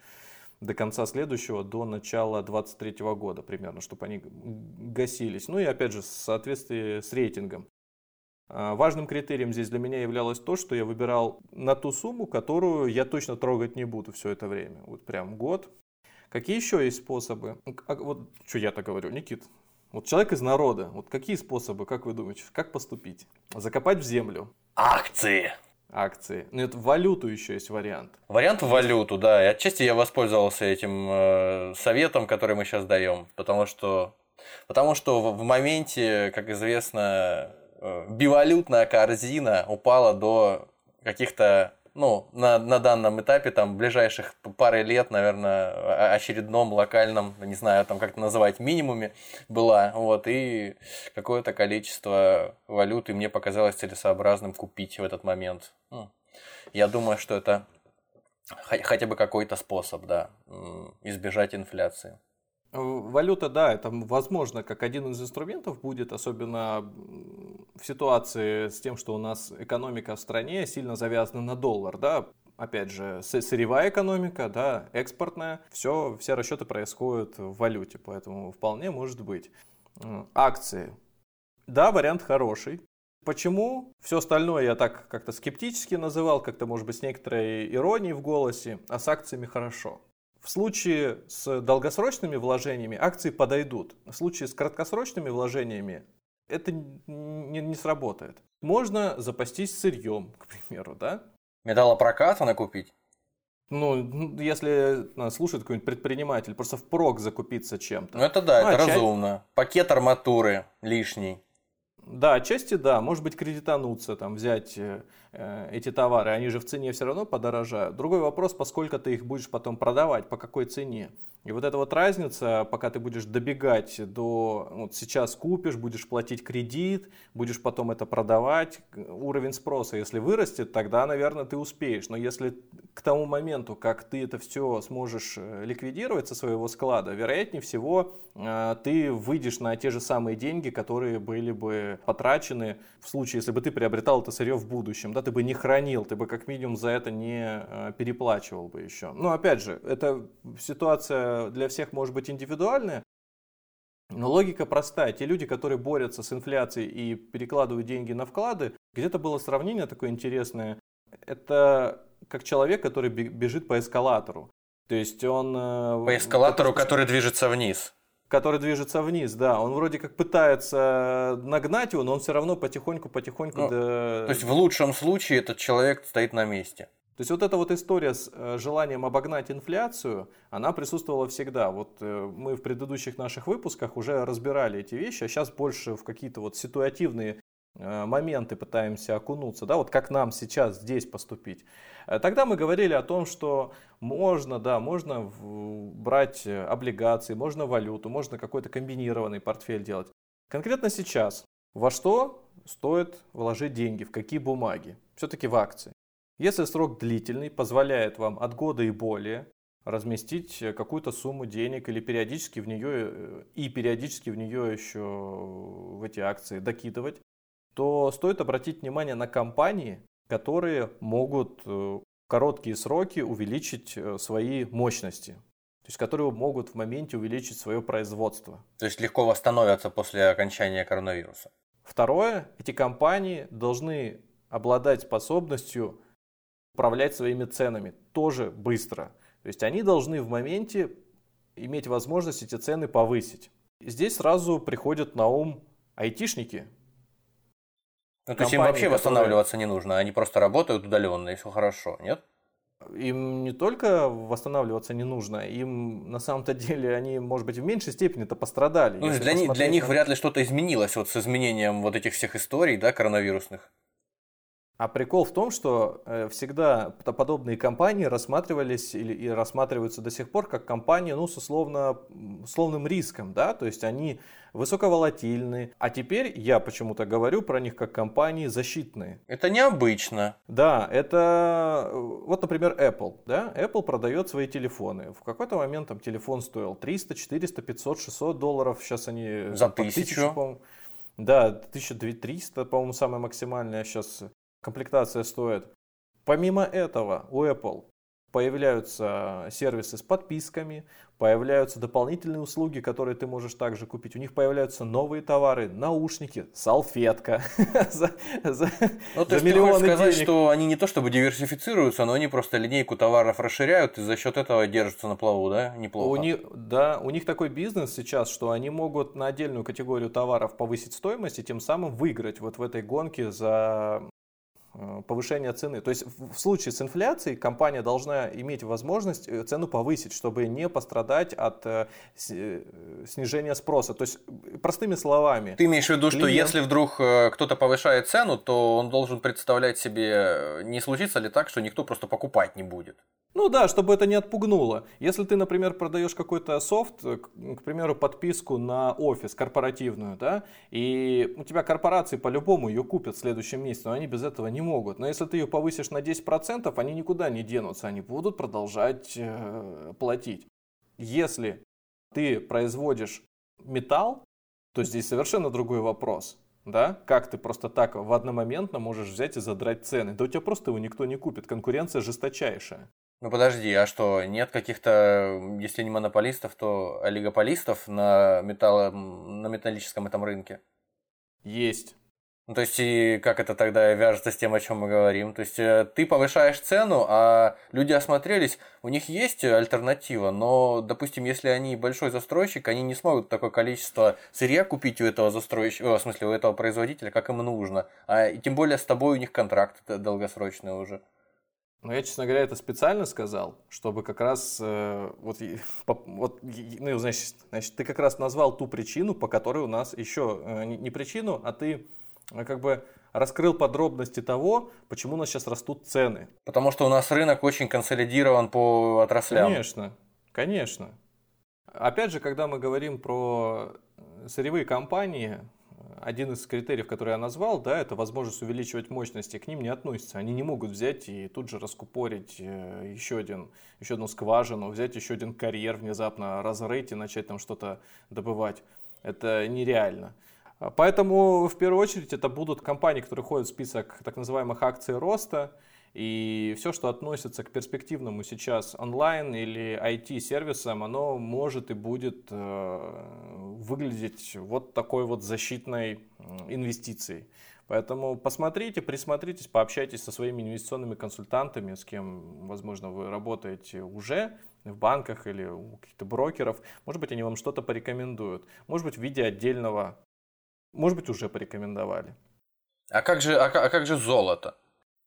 до конца следующего, до начала 23 года примерно, чтобы они гасились. Ну и опять же, в соответствии с рейтингом. А, важным критерием здесь для меня являлось то, что я выбирал на ту сумму, которую я точно трогать не буду все это время. Вот прям год. Какие еще есть способы? А, вот что я-то говорю, Никит? Вот человек из народа, вот какие способы, как вы думаете, как поступить? Закопать в землю. Акции акции. Ну, это в валюту еще есть вариант. Вариант в валюту, да. И отчасти я воспользовался этим э, советом, который мы сейчас даем. Потому что, потому что в моменте, как известно, э, бивалютная корзина упала до каких-то ну, на, на данном этапе, там, ближайших пары лет, наверное, очередном локальном, не знаю, там, как это называть, минимуме была, вот, и какое-то количество валюты мне показалось целесообразным купить в этот момент. Ну, я думаю, что это хотя бы какой-то способ, да, избежать инфляции. Валюта, да, это возможно как один из инструментов будет, особенно в ситуации с тем, что у нас экономика в стране сильно завязана на доллар, да, опять же, сырьевая экономика, да, экспортная, все, все расчеты происходят в валюте, поэтому вполне может быть. Акции. Да, вариант хороший. Почему? Все остальное я так как-то скептически называл, как-то, может быть, с некоторой иронией в голосе, а с акциями хорошо. В случае с долгосрочными вложениями акции подойдут. В случае с краткосрочными вложениями это не, не сработает. Можно запастись сырьем, к примеру, да? Металлопрокат накупить? Ну, если нас слушает какой-нибудь предприниматель, просто впрок закупиться чем-то. Ну, это да, ну, это а разумно. Пакет арматуры лишний. Да, отчасти да, может быть кредитануться, там, взять э, э, эти товары, они же в цене все равно подорожают. Другой вопрос, поскольку ты их будешь потом продавать, по какой цене. И вот эта вот разница, пока ты будешь добегать до, вот сейчас купишь, будешь платить кредит, будешь потом это продавать, уровень спроса, если вырастет, тогда, наверное, ты успеешь. Но если к тому моменту, как ты это все сможешь э, ликвидировать со своего склада, вероятнее всего э, ты выйдешь на те же самые деньги, которые были бы потрачены в случае, если бы ты приобретал это сырье в будущем. Да, ты бы не хранил, ты бы как минимум за это не э, переплачивал бы еще. Но опять же, эта ситуация для всех может быть индивидуальная, но логика простая. Те люди, которые борются с инфляцией и перекладывают деньги на вклады, где-то было сравнение такое интересное. Это как человек, который бежит по эскалатору. То есть он... Э, по эскалатору, который движется вниз. Который движется вниз, да. Он вроде как пытается нагнать его, но он все равно потихоньку-потихоньку... Ну, до... То есть в лучшем случае этот человек стоит на месте. То есть вот эта вот история с э, желанием обогнать инфляцию, она присутствовала всегда. Вот э, мы в предыдущих наших выпусках уже разбирали эти вещи, а сейчас больше в какие-то вот ситуативные моменты пытаемся окунуться, да, вот как нам сейчас здесь поступить. Тогда мы говорили о том, что можно, да, можно брать облигации, можно валюту, можно какой-то комбинированный портфель делать. Конкретно сейчас во что стоит вложить деньги, в какие бумаги? Все-таки в акции. Если срок длительный, позволяет вам от года и более разместить какую-то сумму денег или периодически в нее э, и периодически в нее еще в эти акции докидывать, то стоит обратить внимание на компании, которые могут э, в короткие сроки увеличить э, свои мощности. То есть, которые могут в моменте увеличить свое производство. То есть, легко восстановятся после окончания коронавируса. Второе, эти компании должны обладать способностью управлять своими ценами тоже быстро. То есть они должны в моменте иметь возможность эти цены повысить. Здесь сразу приходят на ум айтишники. Ну, то есть им вообще которые... восстанавливаться не нужно, они просто работают удаленно и все хорошо, нет? Им не только восстанавливаться не нужно, им на самом-то деле они, может быть, в меньшей степени это пострадали. Ну, для, для них вряд ли что-то изменилось вот с изменением вот этих всех историй, да, коронавирусных. А прикол в том, что э, всегда подобные компании рассматривались или и рассматриваются до сих пор как компании ну, с условно, условным риском. Да? То есть они высоковолатильны. А теперь я почему-то говорю про них как компании защитные. Это необычно. Да, это вот, например, Apple. Да? Apple продает свои телефоны. В какой-то момент там телефон стоил 300, 400, 500, 600 долларов. Сейчас они... За тысячу. тысячу да, 1300, по-моему, самая максимальная сейчас комплектация стоит. Помимо этого у Apple появляются сервисы с подписками, появляются дополнительные услуги, которые ты можешь также купить. У них появляются новые товары, наушники, салфетка *laughs* за, за, ну, то есть ты хочешь сказать, денег. что они не то чтобы диверсифицируются, но они просто линейку товаров расширяют и за счет этого держатся на плаву, да? Неплохо. У них, да, у них такой бизнес сейчас, что они могут на отдельную категорию товаров повысить стоимость и тем самым выиграть вот в этой гонке за повышения цены. То есть в случае с инфляцией компания должна иметь возможность э, цену повысить, чтобы не пострадать от э, снижения спроса. То есть простыми словами. Ты имеешь в виду, клиент... что если вдруг кто-то повышает цену, то он должен представлять себе, не случится ли так, что никто просто покупать не будет? Ну да, чтобы это не отпугнуло. Если ты, например, продаешь какой-то софт, к примеру, подписку на офис корпоративную, да, и у тебя корпорации по-любому ее купят в следующем месяце, но они без этого не могут. Но если ты ее повысишь на 10%, они никуда не денутся, они будут продолжать э, платить. Если ты производишь металл, то здесь совершенно другой вопрос. Да? Как ты просто так в одномоментно можешь взять и задрать цены? Да у тебя просто его никто не купит, конкуренция жесточайшая. Ну подожди, а что, нет каких-то, если не монополистов, то олигополистов на, металло, на металлическом этом рынке? Есть. Ну, то есть, и как это тогда вяжется с тем, о чем мы говорим? То есть, э, ты повышаешь цену, а люди осмотрелись, у них есть альтернатива, но, допустим, если они большой застройщик, они не смогут такое количество сырья купить у этого застройщика, в смысле, у этого производителя, как им нужно. А и тем более с тобой у них контракт долгосрочный уже. Ну, я, честно говоря, это специально сказал, чтобы как раз, э, вот, *laughs* вот, ну, значит, значит, ты как раз назвал ту причину, по которой у нас еще, э, не причину, а ты как бы раскрыл подробности того, почему у нас сейчас растут цены. Потому что у нас рынок очень консолидирован по отраслям. Конечно, конечно. Опять же, когда мы говорим про сырьевые компании, один из критериев, который я назвал, да, это возможность увеличивать мощности, к ним не относится. Они не могут взять и тут же раскупорить э, еще, один, еще одну скважину, взять еще один карьер, внезапно разрыть и начать там что-то добывать. Это нереально. Поэтому, в первую очередь, это будут компании, которые входят в список так называемых акций роста, и все, что относится к перспективному сейчас онлайн или IT-сервисам, оно может и будет э, выглядеть вот такой вот защитной инвестицией. Поэтому посмотрите, присмотритесь, пообщайтесь со своими инвестиционными консультантами, с кем, возможно, вы работаете уже в банках или у каких-то брокеров. Может быть, они вам что-то порекомендуют. Может быть, в виде отдельного, может быть, уже порекомендовали. А как же, а, а как же золото?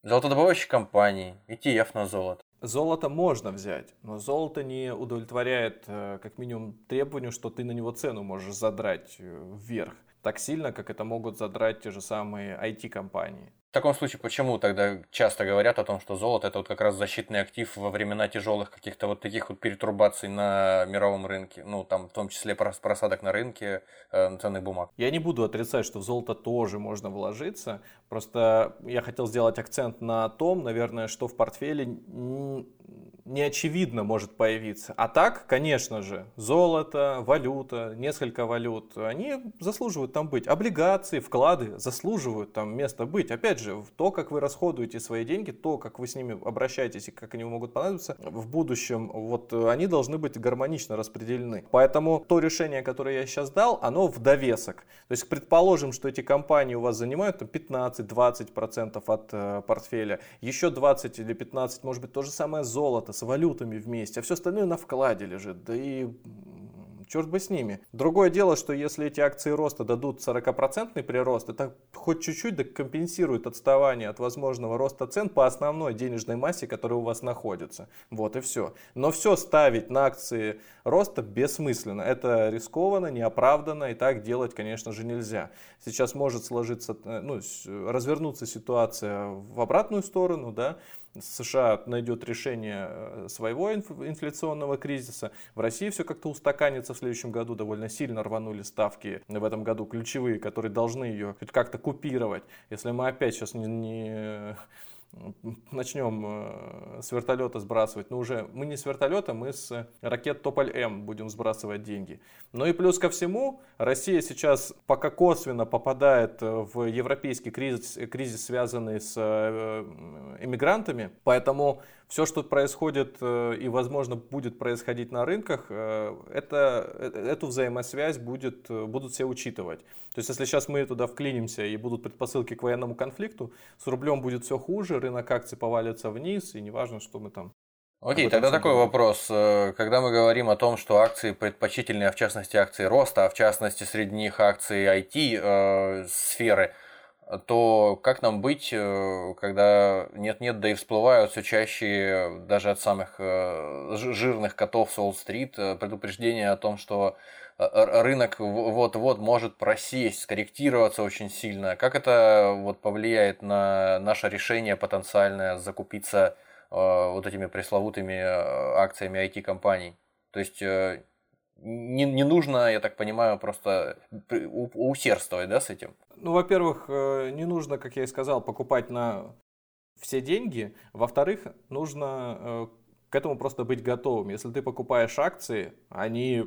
Золотодобывающие компании, ETF на золото. Золото можно взять, но золото не удовлетворяет э, как минимум требованию, что ты на него цену можешь задрать э, вверх так сильно, как это могут задрать те же самые IT-компании. В таком случае, почему тогда часто говорят о том, что золото это вот как раз защитный актив во времена тяжелых каких-то вот таких вот перетурбаций на мировом рынке, ну там в том числе просадок на рынке э, ценных бумаг? Я не буду отрицать, что в золото тоже можно вложиться, просто я хотел сделать акцент на том, наверное, что в портфеле не очевидно может появиться. А так, конечно же, золото, валюта, несколько валют, они заслуживают там быть. Облигации, вклады заслуживают там место быть. Опять же, то, как вы расходуете свои деньги, то, как вы с ними обращаетесь и как они могут понадобиться в будущем, вот они должны быть гармонично распределены. Поэтому то решение, которое я сейчас дал, оно в довесок. То есть, предположим, что эти компании у вас занимают 15-20% от э, портфеля, еще 20 или 15, может быть, то же самое золото, с валютами вместе, а все остальное на вкладе лежит. Да и черт бы с ними. Другое дело, что если эти акции роста дадут 40% прирост, это хоть чуть-чуть да компенсирует отставание от возможного роста цен по основной денежной массе, которая у вас находится. Вот и все. Но все ставить на акции роста бессмысленно. Это рискованно, неоправданно, и так делать, конечно же, нельзя. Сейчас может сложиться, э, ну, развернуться ситуация в обратную сторону, да, США найдет решение э, своего инфляционного кризиса. В России все как-то устаканится в следующем году. Довольно сильно рванули ставки в этом году ключевые, которые должны ее как-то купировать. Если мы опять сейчас не, не начнем э, с вертолета сбрасывать, но уже мы не с вертолета, мы с ракет Тополь-М будем сбрасывать деньги. Ну и плюс ко всему, Россия сейчас пока косвенно попадает э, в европейский кризис, кризис связанный с иммигрантами, поэтому все, что происходит э, и, возможно, будет происходить на рынках, э, это, э, эту взаимосвязь будет, будут все учитывать. То есть, если сейчас мы туда вклинимся и будут предпосылки к военному конфликту, с рублем будет все хуже, рынок акций повалится вниз, и неважно, что мы там Окей, тогда такой вопрос. Когда мы говорим о том, что акции предпочтительные, а в частности акции роста, а в частности среди них акции IT-сферы, то как нам быть, э, когда нет-нет, да и всплывают все чаще даже от самых э, жирных котов с Уолл-стрит э, предупреждения о том, что рынок вот-вот может просесть, скорректироваться очень сильно. Как это вот повлияет на наше решение потенциальное закупиться вот этими пресловутыми акциями IT-компаний? То есть не, не нужно, я так понимаю, просто усердствовать да, с этим? Ну, во-первых, э, не нужно, как я и сказал, покупать на все деньги. Во-вторых, нужно э, к этому просто быть готовым. Если ты покупаешь акции, они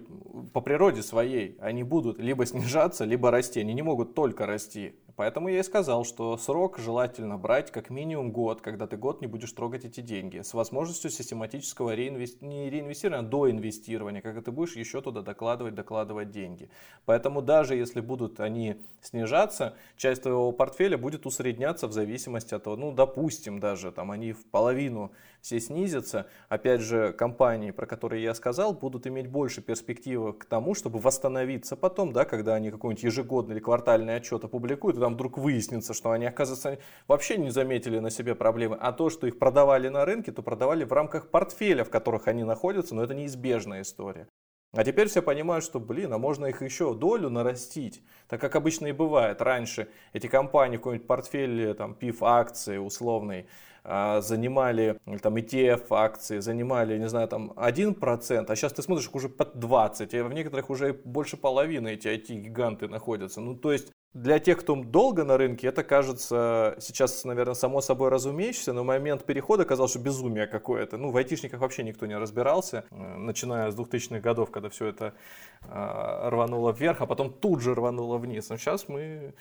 по природе своей, они будут либо снижаться, либо расти. Они не могут только расти. Поэтому я и сказал, что срок желательно брать как минимум год, когда ты год не будешь трогать эти деньги, с возможностью систематического реинвести... не реинвестирования, а доинвестирования, когда ты будешь еще туда докладывать, докладывать деньги. Поэтому даже если будут они снижаться, часть твоего портфеля будет усредняться в зависимости от того, ну, допустим, даже там они в половину все снизятся, опять же, компании, про которые я сказал, будут иметь больше перспективы к тому, чтобы восстановиться потом, да, когда они какой-нибудь ежегодный или квартальный отчет опубликуют, и там вдруг выяснится, что они, оказывается, вообще не заметили на себе проблемы, а то, что их продавали на рынке, то продавали в рамках портфеля, в которых они находятся, но это неизбежная история. А теперь все понимают, что, блин, а можно их еще долю нарастить. Так как обычно и бывает. Раньше эти компании, какой-нибудь портфель, там, пив акции условный, занимали там ETF акции, занимали, не знаю, там 1%, а сейчас ты смотришь уже под 20%, и в некоторых уже больше половины эти IT-гиганты находятся. Ну, то есть для тех, кто долго на рынке, это кажется сейчас, наверное, само собой разумеющееся, но момент перехода казалось, что безумие какое-то. Ну, в айтишниках вообще никто не разбирался, э, начиная с 2000-х годов, когда все это э, рвануло вверх, а потом тут же рвануло вниз. Но сейчас мы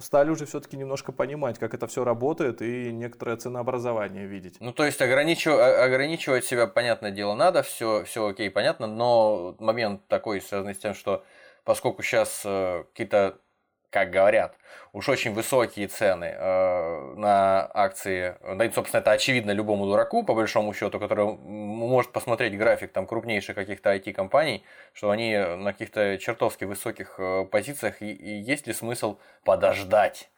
стали уже все-таки немножко понимать, как это все работает и некоторое ценообразование видеть. Ну, то есть ограничивать, ограничивать себя, понятное дело, надо, все, все окей, понятно, но момент такой связанный с тем, что поскольку сейчас э, какие-то как говорят, уж очень высокие цены э, на акции. Да, собственно, это очевидно любому дураку, по большому счету, который может посмотреть график там крупнейших каких-то IT-компаний, что они на каких-то чертовски высоких э, позициях, и, и есть ли смысл подождать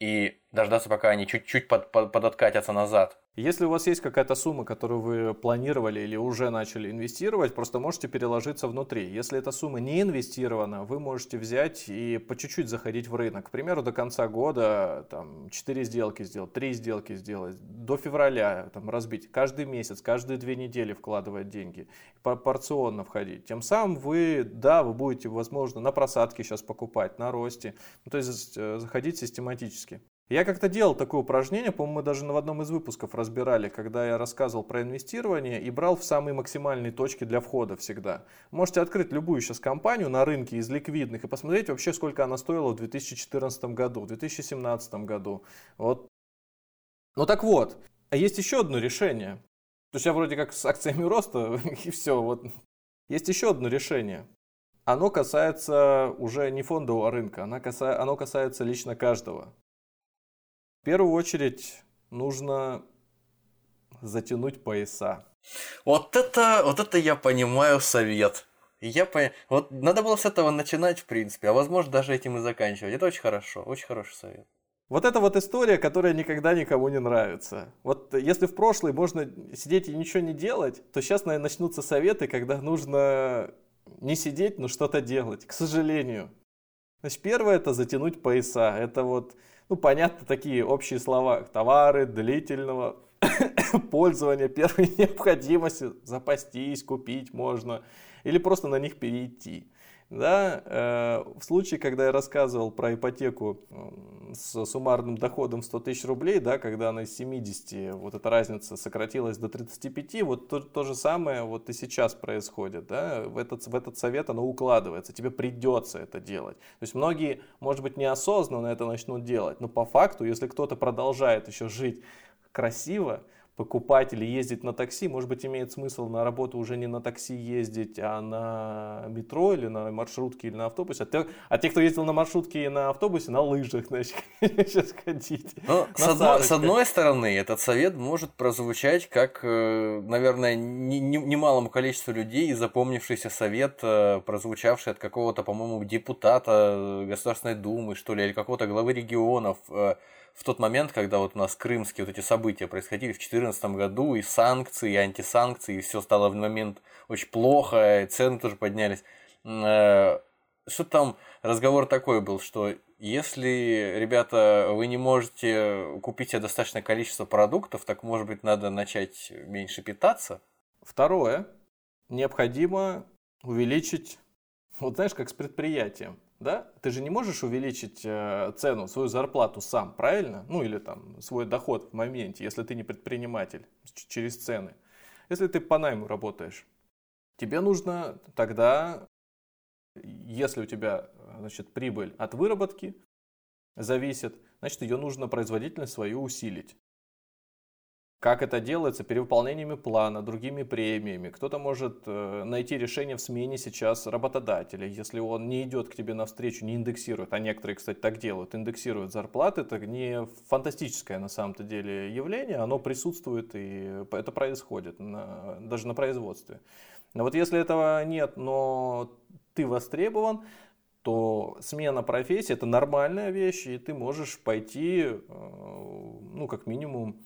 и дождаться, пока они чуть-чуть под, под, подоткатятся назад. Если у вас есть какая-то сумма, которую вы планировали или уже начали инвестировать, просто можете переложиться внутри. Если эта сумма не инвестирована, вы можете взять и по чуть-чуть заходить в рынок. К примеру, до конца года там, 4 сделки сделать, 3 сделки сделать, до февраля там, разбить, каждый месяц, каждые две недели вкладывать деньги, порционно входить. Тем самым вы, да, вы будете, возможно, на просадке сейчас покупать, на росте, ну, то есть э, заходить систематически. Я как-то делал такое упражнение, по-моему, мы даже в одном из выпусков разбирали, когда я рассказывал про инвестирование и брал в самые максимальные точки для входа всегда. Можете открыть любую сейчас компанию на рынке из ликвидных и посмотреть вообще, сколько она стоила в 2014 году, в 2017 году. Вот. Ну так вот, а есть еще одно решение. То есть я вроде как с акциями роста *laughs* и все. Вот. Есть еще одно решение. Оно касается уже не фондового рынка, оно касается, лично каждого. В первую очередь нужно затянуть пояса. Вот это, вот это я понимаю совет. Я по... Вот надо было с этого начинать, в принципе, а возможно даже этим и заканчивать. Это очень хорошо, очень хороший совет. Вот это вот история, которая никогда никому не нравится. Вот если в прошлой можно сидеть и ничего не делать, то сейчас, наверное, начнутся советы, когда нужно не сидеть, но что-то делать, к сожалению. Значит, первое это затянуть пояса. Это вот ну, понятно, такие общие слова. Товары длительного *coughs* пользования первой необходимости. Запастись, купить можно. Или просто на них перейти. Да, э, в случае, когда я рассказывал про ипотеку с суммарным доходом 100 тысяч рублей, да, когда она из 70, вот эта разница сократилась до 35, вот то, то же самое вот и сейчас происходит. Да, в, этот, в этот совет оно укладывается, тебе придется это делать. То есть многие, может быть, неосознанно это начнут делать, но по факту, если кто-то продолжает еще жить красиво, покупать или ездить на такси, может быть, имеет смысл на работу уже не на такси ездить, а на метро или на маршрутке или на автобусе. А те, а те кто ездил на маршрутке и на автобусе, на лыжах, *laughs* значит, сейчас ходить. Ну, с, одной, с одной стороны, этот совет может прозвучать как, э, наверное, немалому количеству людей запомнившийся совет, э, прозвучавший от какого-то, по-моему, депутата Государственной Думы, что ли, или какого-то главы регионов, э, в тот момент, когда вот у нас крымские вот эти события происходили в 2014 году, и санкции, и антисанкции, и все стало в момент очень плохо, и цены тоже поднялись. Э, что там разговор такой был, что если, ребята, вы не можете купить себе достаточное количество продуктов, так, может быть, надо начать меньше питаться? Второе. Необходимо увеличить, вот знаешь, как с предприятием да? Ты же не можешь увеличить э, цену, свою зарплату сам, правильно? Ну или там свой доход в моменте, если ты не предприниматель, через цены. Если ты по найму работаешь, тебе нужно тогда, если у тебя значит, прибыль от выработки зависит, значит ее нужно производительность свою усилить. Как это делается? Перевыполнениями плана, другими премиями. Кто-то может э, найти решение в смене сейчас работодателя, если он не идет к тебе навстречу, не индексирует, а некоторые, кстати, так делают, индексируют зарплаты, это не фантастическое на самом-то деле явление, оно присутствует и это происходит на, даже на производстве. Но вот если этого нет, но ты востребован, то смена профессии это нормальная вещь, и ты можешь пойти, э, ну, как минимум,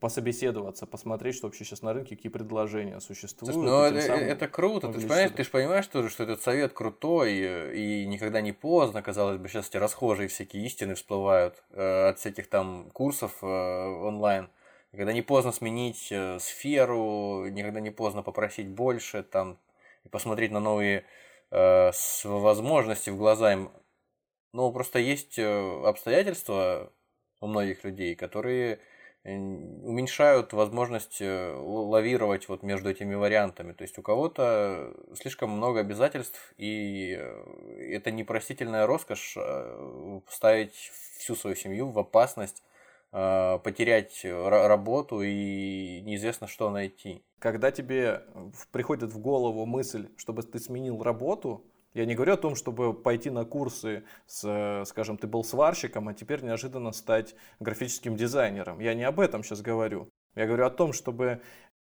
пособеседоваться, посмотреть, что вообще сейчас на рынке, какие предложения существуют. Слушай, ну, это, это круто, ты же, понимаешь, ты же понимаешь тоже, что этот совет крутой и, и никогда не поздно, казалось бы, сейчас эти расхожие всякие истины всплывают э, от всяких там курсов э, онлайн, Когда не поздно сменить э, сферу, никогда не поздно попросить больше, там, и посмотреть на новые э, возможности в глаза им. Но просто есть э, обстоятельства у многих людей, которые уменьшают возможность э, лавировать вот между этими вариантами. То есть у кого-то слишком много обязательств, и э, это непростительная роскошь э, ставить всю свою семью в опасность потерять работу и неизвестно что найти. Когда тебе приходит в голову мысль, чтобы ты сменил работу, я не говорю о том, чтобы пойти на курсы, с, скажем, ты был сварщиком, а теперь неожиданно стать графическим дизайнером. Я не об этом сейчас говорю. Я говорю о том, чтобы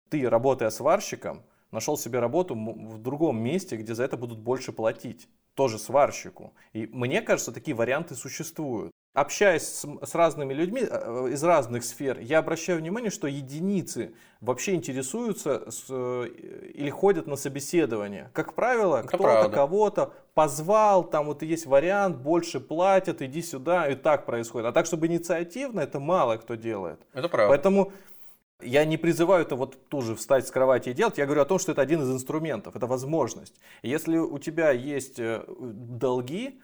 ты, работая сварщиком, нашел себе работу в другом месте, где за это будут больше платить. Тоже сварщику. И мне кажется, такие варианты существуют общаясь с, с разными людьми э, из разных сфер, я обращаю внимание, что единицы вообще интересуются с, э, или ходят на собеседование. Как правило, кто-то кого-то позвал, там вот есть вариант, больше платят, иди сюда, и так происходит. А так, чтобы инициативно, это мало кто делает. Это правда. Поэтому я не призываю это вот тоже встать с кровати и делать. Я говорю о том, что это один из инструментов, это возможность. Если у тебя есть э, долги,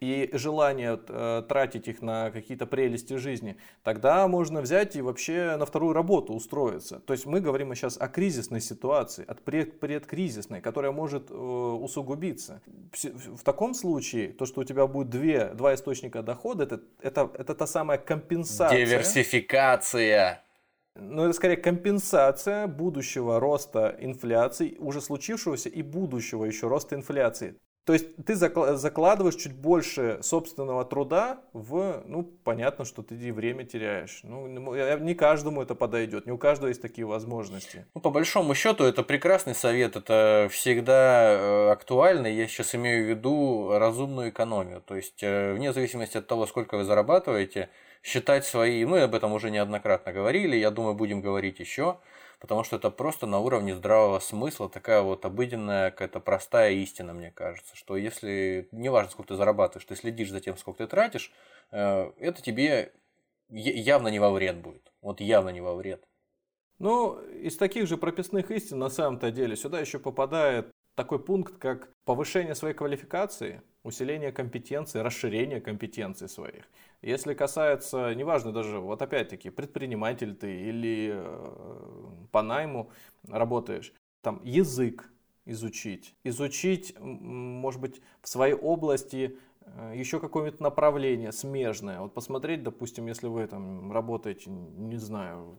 и желание э, тратить их на какие-то прелести жизни, тогда можно взять и вообще на вторую работу устроиться. То есть мы говорим сейчас о кризисной ситуации, от пред, предкризисной, которая может э, усугубиться. В, в таком случае то, что у тебя будет две, два источника дохода, это, это, это та самая компенсация. Диверсификация. Ну, это скорее компенсация будущего роста инфляции, уже случившегося и будущего еще роста инфляции. То есть ты закладываешь чуть больше собственного труда в, ну, понятно, что ты время теряешь. Ну, не каждому это подойдет, не у каждого есть такие возможности. Ну, по большому счету, это прекрасный совет, это всегда э, актуально. Я сейчас имею в виду разумную экономию. То есть, э, вне зависимости от того, сколько вы зарабатываете, считать свои, мы об этом уже неоднократно говорили, я думаю, будем говорить еще потому что это просто на уровне здравого смысла такая вот обыденная какая-то простая истина, мне кажется, что если, неважно, сколько ты зарабатываешь, ты следишь за тем, сколько ты тратишь, э, это тебе явно не во вред будет. Вот явно не во вред. Ну, из таких же прописных истин на самом-то деле сюда еще попадает такой пункт, как повышение своей квалификации, усиление компетенции, расширение компетенций своих. Если касается, неважно даже, вот опять-таки, предприниматель ты или э, по найму работаешь, там язык изучить, изучить, может быть, в своей области э, еще какое-нибудь направление смежное. Вот посмотреть, допустим, если вы там работаете, не знаю,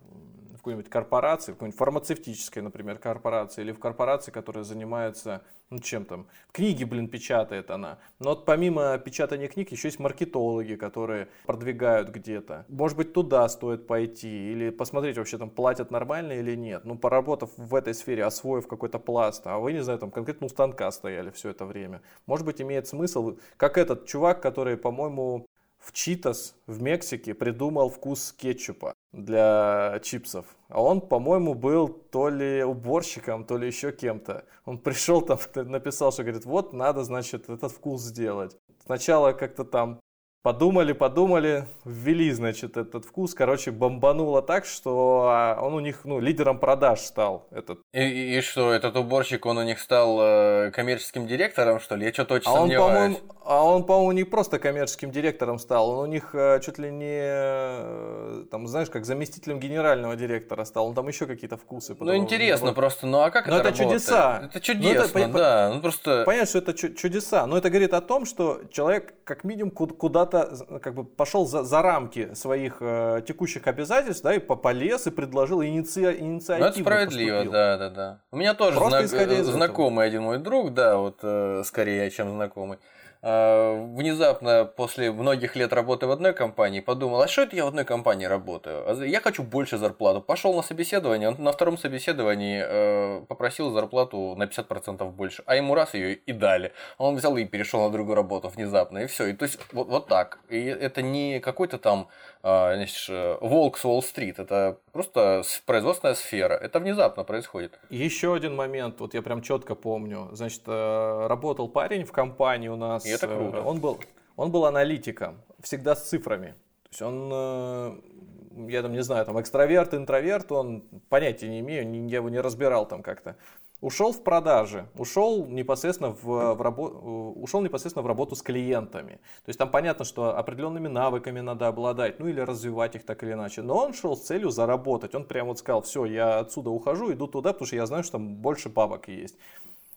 какой-нибудь корпорации, какой-нибудь фармацевтической, например, корпорации, или в корпорации, которая занимается, ну, чем там, книги, блин, печатает она. Но вот помимо печатания книг еще есть маркетологи, которые продвигают где-то. Может быть, туда стоит пойти, или посмотреть, вообще там платят нормально или нет. Ну, поработав в этой сфере, освоив какой-то пласт, а вы, не знаю, там конкретно у станка стояли все это время. Может быть, имеет смысл, как этот чувак, который, по-моему, в Читас в Мексике придумал вкус кетчупа для чипсов. А он, по-моему, был то ли уборщиком, то ли еще кем-то. Он пришел там, *laughs* написал, что говорит, вот надо, значит, этот вкус сделать. Сначала как-то там Подумали, подумали, ввели, значит, этот вкус. Короче, бомбануло так, что а, он у них, ну, лидером продаж стал. Этот. И, и что, этот уборщик, он у них стал э, коммерческим директором, что ли? Я что-то очень а сомневаюсь. Он, а он, по-моему, не просто коммерческим директором стал, он у них э, чуть ли не, э, там, знаешь, как заместителем генерального директора стал. Он там еще какие-то вкусы. Ну, интересно вот. просто, ну а как Но это это работает? чудеса. Это чудесно, ну, это, да. Ну, просто... Понятно, что это чудеса, но это говорит о том, что человек как минимум куда-то куда как бы пошел за, за рамки своих э, текущих обязательств, да, и полез и предложил иници, инициативу. Ну, это справедливо, поступил. да, да, да. У меня тоже зна- знакомый один мой друг, да, вот э, скорее, чем знакомый. А, внезапно после многих лет работы в одной компании подумал, а что это я в одной компании работаю? А я хочу больше зарплату. Пошел на собеседование, он на втором собеседовании э, попросил зарплату на 50% больше, а ему раз ее и дали. Он взял и перешел на другую работу внезапно, и все. И то есть вот, вот так. И это не какой-то там э, волк с Уолл-стрит, это просто производственная сфера. Это внезапно происходит. Еще один момент, вот я прям четко помню. Значит, э, работал парень в компании у нас. И это круто. Он был, он был аналитиком, всегда с цифрами. То есть он я там не знаю, там экстраверт, интроверт, он понятия не имею, я его не разбирал там как-то. Ушел в продажи, ушел непосредственно в, в, рабо, ушел непосредственно в работу с клиентами. То есть там понятно, что определенными навыками надо обладать, ну или развивать их так или иначе. Но он шел с целью заработать. Он прямо вот сказал, все, я отсюда ухожу, иду туда, потому что я знаю, что там больше бабок есть.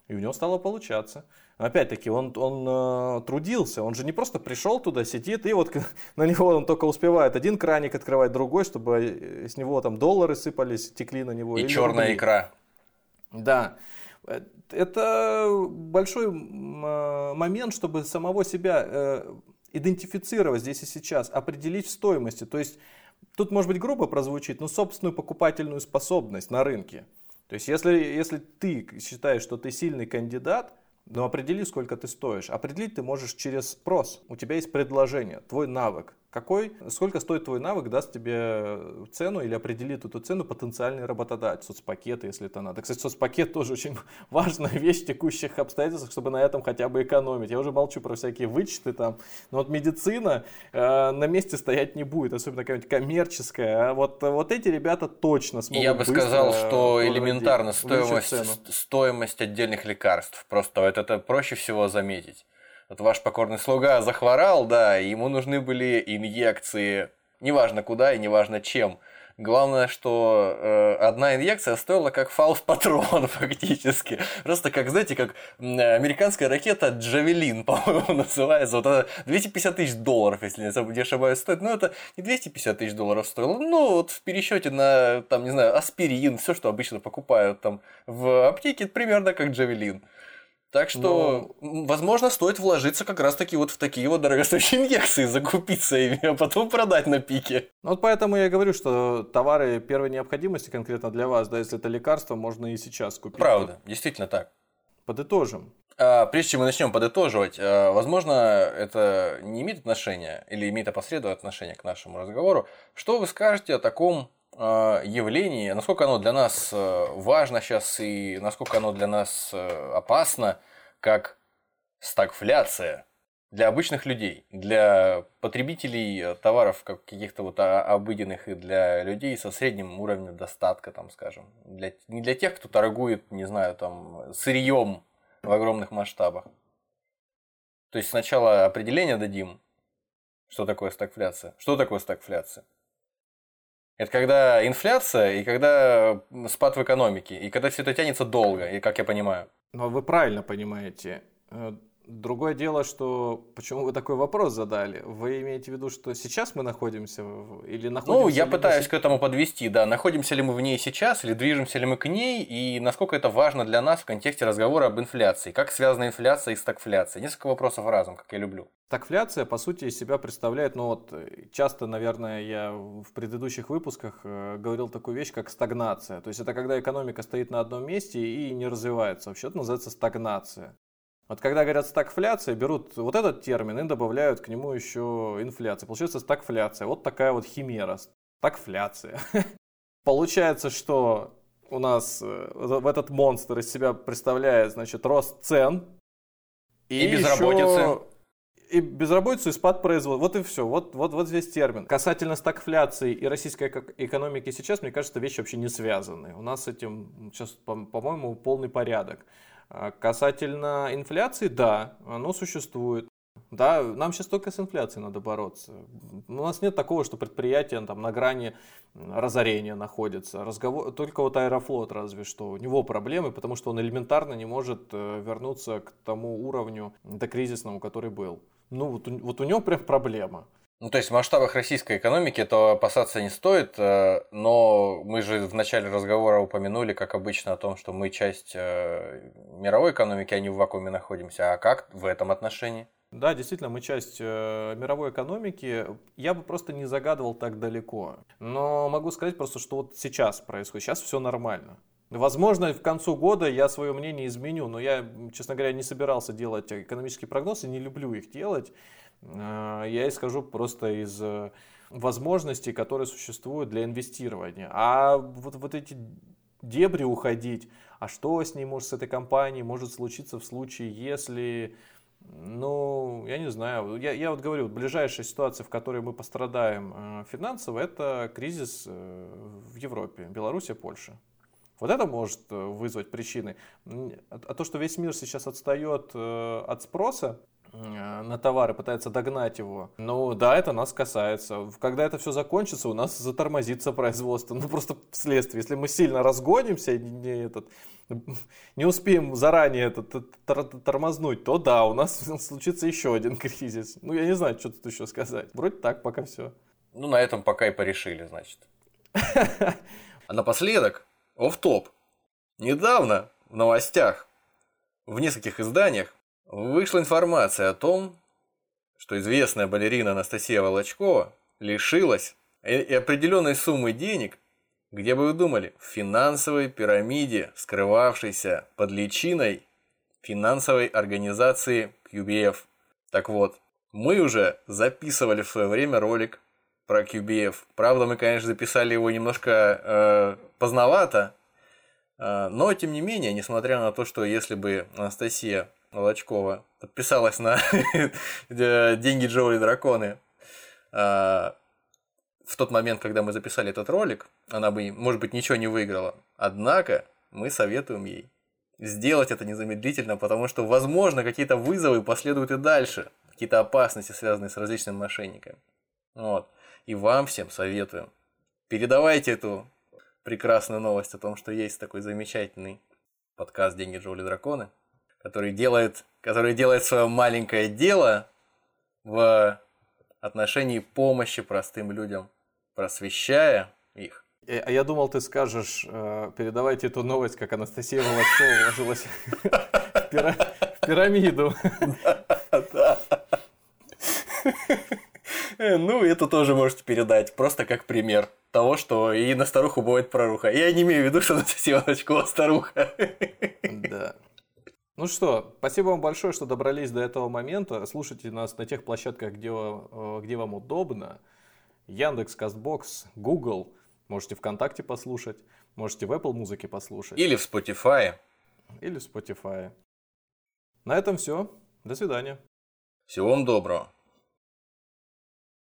И у него стало получаться. Опять-таки, он, он э, трудился, он же не просто пришел туда, сидит, и вот *laughs* на него он только успевает один краник открывать, другой, чтобы э, с него там доллары сыпались, текли на него. И черная рубли. икра. Да. Э, это большой э, момент, чтобы самого себя э, идентифицировать здесь и сейчас, определить в стоимости. То есть, тут может быть грубо прозвучит, но собственную покупательную способность на рынке. То есть, если, если ты считаешь, что ты сильный кандидат, но определи, сколько ты стоишь. Определить ты можешь через спрос. У тебя есть предложение, твой навык. Какой, сколько стоит твой навык, даст тебе цену или определит эту цену потенциальный работодатель, соцпакеты, если это надо. Кстати, соцпакет тоже очень *laughs* важная вещь в текущих обстоятельствах, чтобы на этом хотя бы экономить. Я уже молчу про всякие вычеты там, но вот медицина э, на месте стоять не будет, особенно какая-нибудь коммерческая. А вот, вот эти ребята точно смогут Я бы сказал, что элементарно стоимость, стоимость отдельных лекарств. Просто это, это проще всего заметить вот ваш покорный слуга захворал, да, ему нужны были инъекции, неважно куда и неважно чем. Главное, что э, одна инъекция стоила как фаус-патрон *laughs* фактически. Просто как, знаете, как американская ракета Джавелин, *laughs* по-моему, называется. Вот это 250 тысяч долларов, если не ошибаюсь, стоит. Ну, это не 250 тысяч долларов стоило. Ну, вот в пересчете на, там, не знаю, аспирин, все, что обычно покупают там в аптеке, примерно как Джавелин. Так что, Но... возможно, стоит вложиться как раз-таки вот в такие вот дорогостоящие *laughs* инъекции, закупиться ими, а потом продать на пике. Ну, вот поэтому я говорю, что товары первой необходимости конкретно для вас, да, если это лекарство, можно и сейчас купить. Правда, действительно так. Подытожим. А, прежде чем мы начнем подытоживать, а, возможно, это не имеет отношения или имеет опосредованное отношение к нашему разговору. Что вы скажете о таком Э, явление, насколько оно для нас э, важно сейчас и насколько оно для нас э, опасно, как стагфляция для обычных людей, для потребителей товаров как каких-то вот обыденных и для людей со средним уровнем достатка, там, скажем, для, не для тех, кто торгует, не знаю, там, сырьем в огромных масштабах. То есть сначала определение дадим, что такое стагфляция. Что такое стагфляция? Это когда инфляция и когда спад в экономике, и когда все это тянется долго, и как я понимаю. Но вы правильно понимаете. Э, Другое дело, что почему вы такой вопрос задали? Вы имеете в виду, что сейчас мы находимся или находимся? Ну, я пытаюсь мы... к этому подвести, да. Находимся ли мы в ней сейчас или движемся ли мы к ней, и насколько это важно для нас в контексте разговора об инфляции? Как связана инфляция и стагфляция? Несколько вопросов разом, как я люблю. Стагфляция, по сути, из себя представляет, ну вот, часто, наверное, я в предыдущих выпусках э, говорил такую вещь, как стагнация. То есть это когда экономика стоит на одном месте и не развивается. Вообще это называется стагнация. Вот когда говорят стагфляция, берут вот этот термин и добавляют к нему еще инфляция. Получается стагфляция. Вот такая вот химера. Стагфляция. *laughs* Получается, что у нас э, в этот монстр из себя представляет, значит, рост цен. И, и безработицы. Еще... И безработицу, и спад производства. Вот и все. Вот, вот, вот здесь термин. Касательно стагфляции и российской экономики сейчас, мне кажется, вещи вообще не связаны. У нас с этим сейчас, по-моему, полный порядок. А касательно инфляции, да, оно существует. Да, нам сейчас только с инфляцией надо бороться. У нас нет такого, что предприятие там, на грани разорения находится. Разговор... Только вот Аэрофлот разве что. У него проблемы, потому что он элементарно не может э, вернуться к тому уровню докризисному, который был. Ну вот, вот у него прям проблема. Ну, то есть в масштабах российской экономики то опасаться не стоит, э, но мы же в начале разговора упомянули, как обычно, о том, что мы часть э, мировой экономики, а не в вакууме находимся. А как в этом отношении? Да, действительно, мы часть э, мировой экономики. Я бы просто не загадывал так далеко. Но могу сказать просто, что вот сейчас происходит. Сейчас все нормально. Возможно, в концу года я свое мнение изменю, но я, честно говоря, не собирался делать экономические прогнозы, не люблю их делать. Э, я исхожу просто из э, возможностей, которые существуют для инвестирования. А вот, вот эти дебри уходить, а что с ней может, с этой компанией может случиться в случае, если Ну, я не знаю. Я, я вот говорю, ближайшая ситуация, в которой мы пострадаем э, финансово, это кризис в Европе, Беларусь, Польша. Вот это может вызвать причины. А то, что весь мир сейчас отстает от спроса, на товары, пытается догнать его. Ну да, это нас касается. Когда это все закончится, у нас затормозится производство. Ну просто вследствие. Если мы сильно разгонимся и не, этот, не успеем заранее этот тормознуть, то да, у нас *laughs* случится еще один кризис. Ну я не знаю, что тут еще сказать. Вроде так пока все. Ну на этом пока и порешили, значит. *laughs* А напоследок, оф топ Недавно в новостях в нескольких изданиях Вышла информация о том, что известная балерина Анастасия Волочкова лишилась и определенной суммы денег, где бы вы думали, в финансовой пирамиде, скрывавшейся под личиной финансовой организации QBF. Так вот, мы уже записывали в свое время ролик про QBF. Правда, мы, конечно, записали его немножко э, поздновато, э, но тем не менее, несмотря на то, что если бы Анастасия Волочкова подписалась на *laughs* деньги Джоуи Драконы. А, в тот момент, когда мы записали этот ролик, она бы, может быть, ничего не выиграла. Однако мы советуем ей сделать это незамедлительно, потому что, возможно, какие-то вызовы последуют и дальше, какие-то опасности, связанные с различными мошенниками. Вот. И вам всем советуем. Передавайте эту прекрасную новость о том, что есть такой замечательный подкаст «Деньги Джоули Драконы», который делает, который делает свое маленькое дело в отношении помощи простым людям, просвещая их. А я думал, ты скажешь, э, передавайте эту новость, как Анастасия Волочкова вложилась в пирамиду. Ну, это тоже можете передать, просто как пример того, что и на старуху бывает проруха. Я не имею в виду, что Анастасия Волочкова старуха. Да. Ну что, спасибо вам большое, что добрались до этого момента. Слушайте нас на тех площадках, где, э, где вам удобно. Яндекс, Кастбокс, Google. Можете ВКонтакте послушать, можете в Apple музыке послушать. Или в Spotify. Или в Spotify. На этом все. До свидания. Всего вам доброго.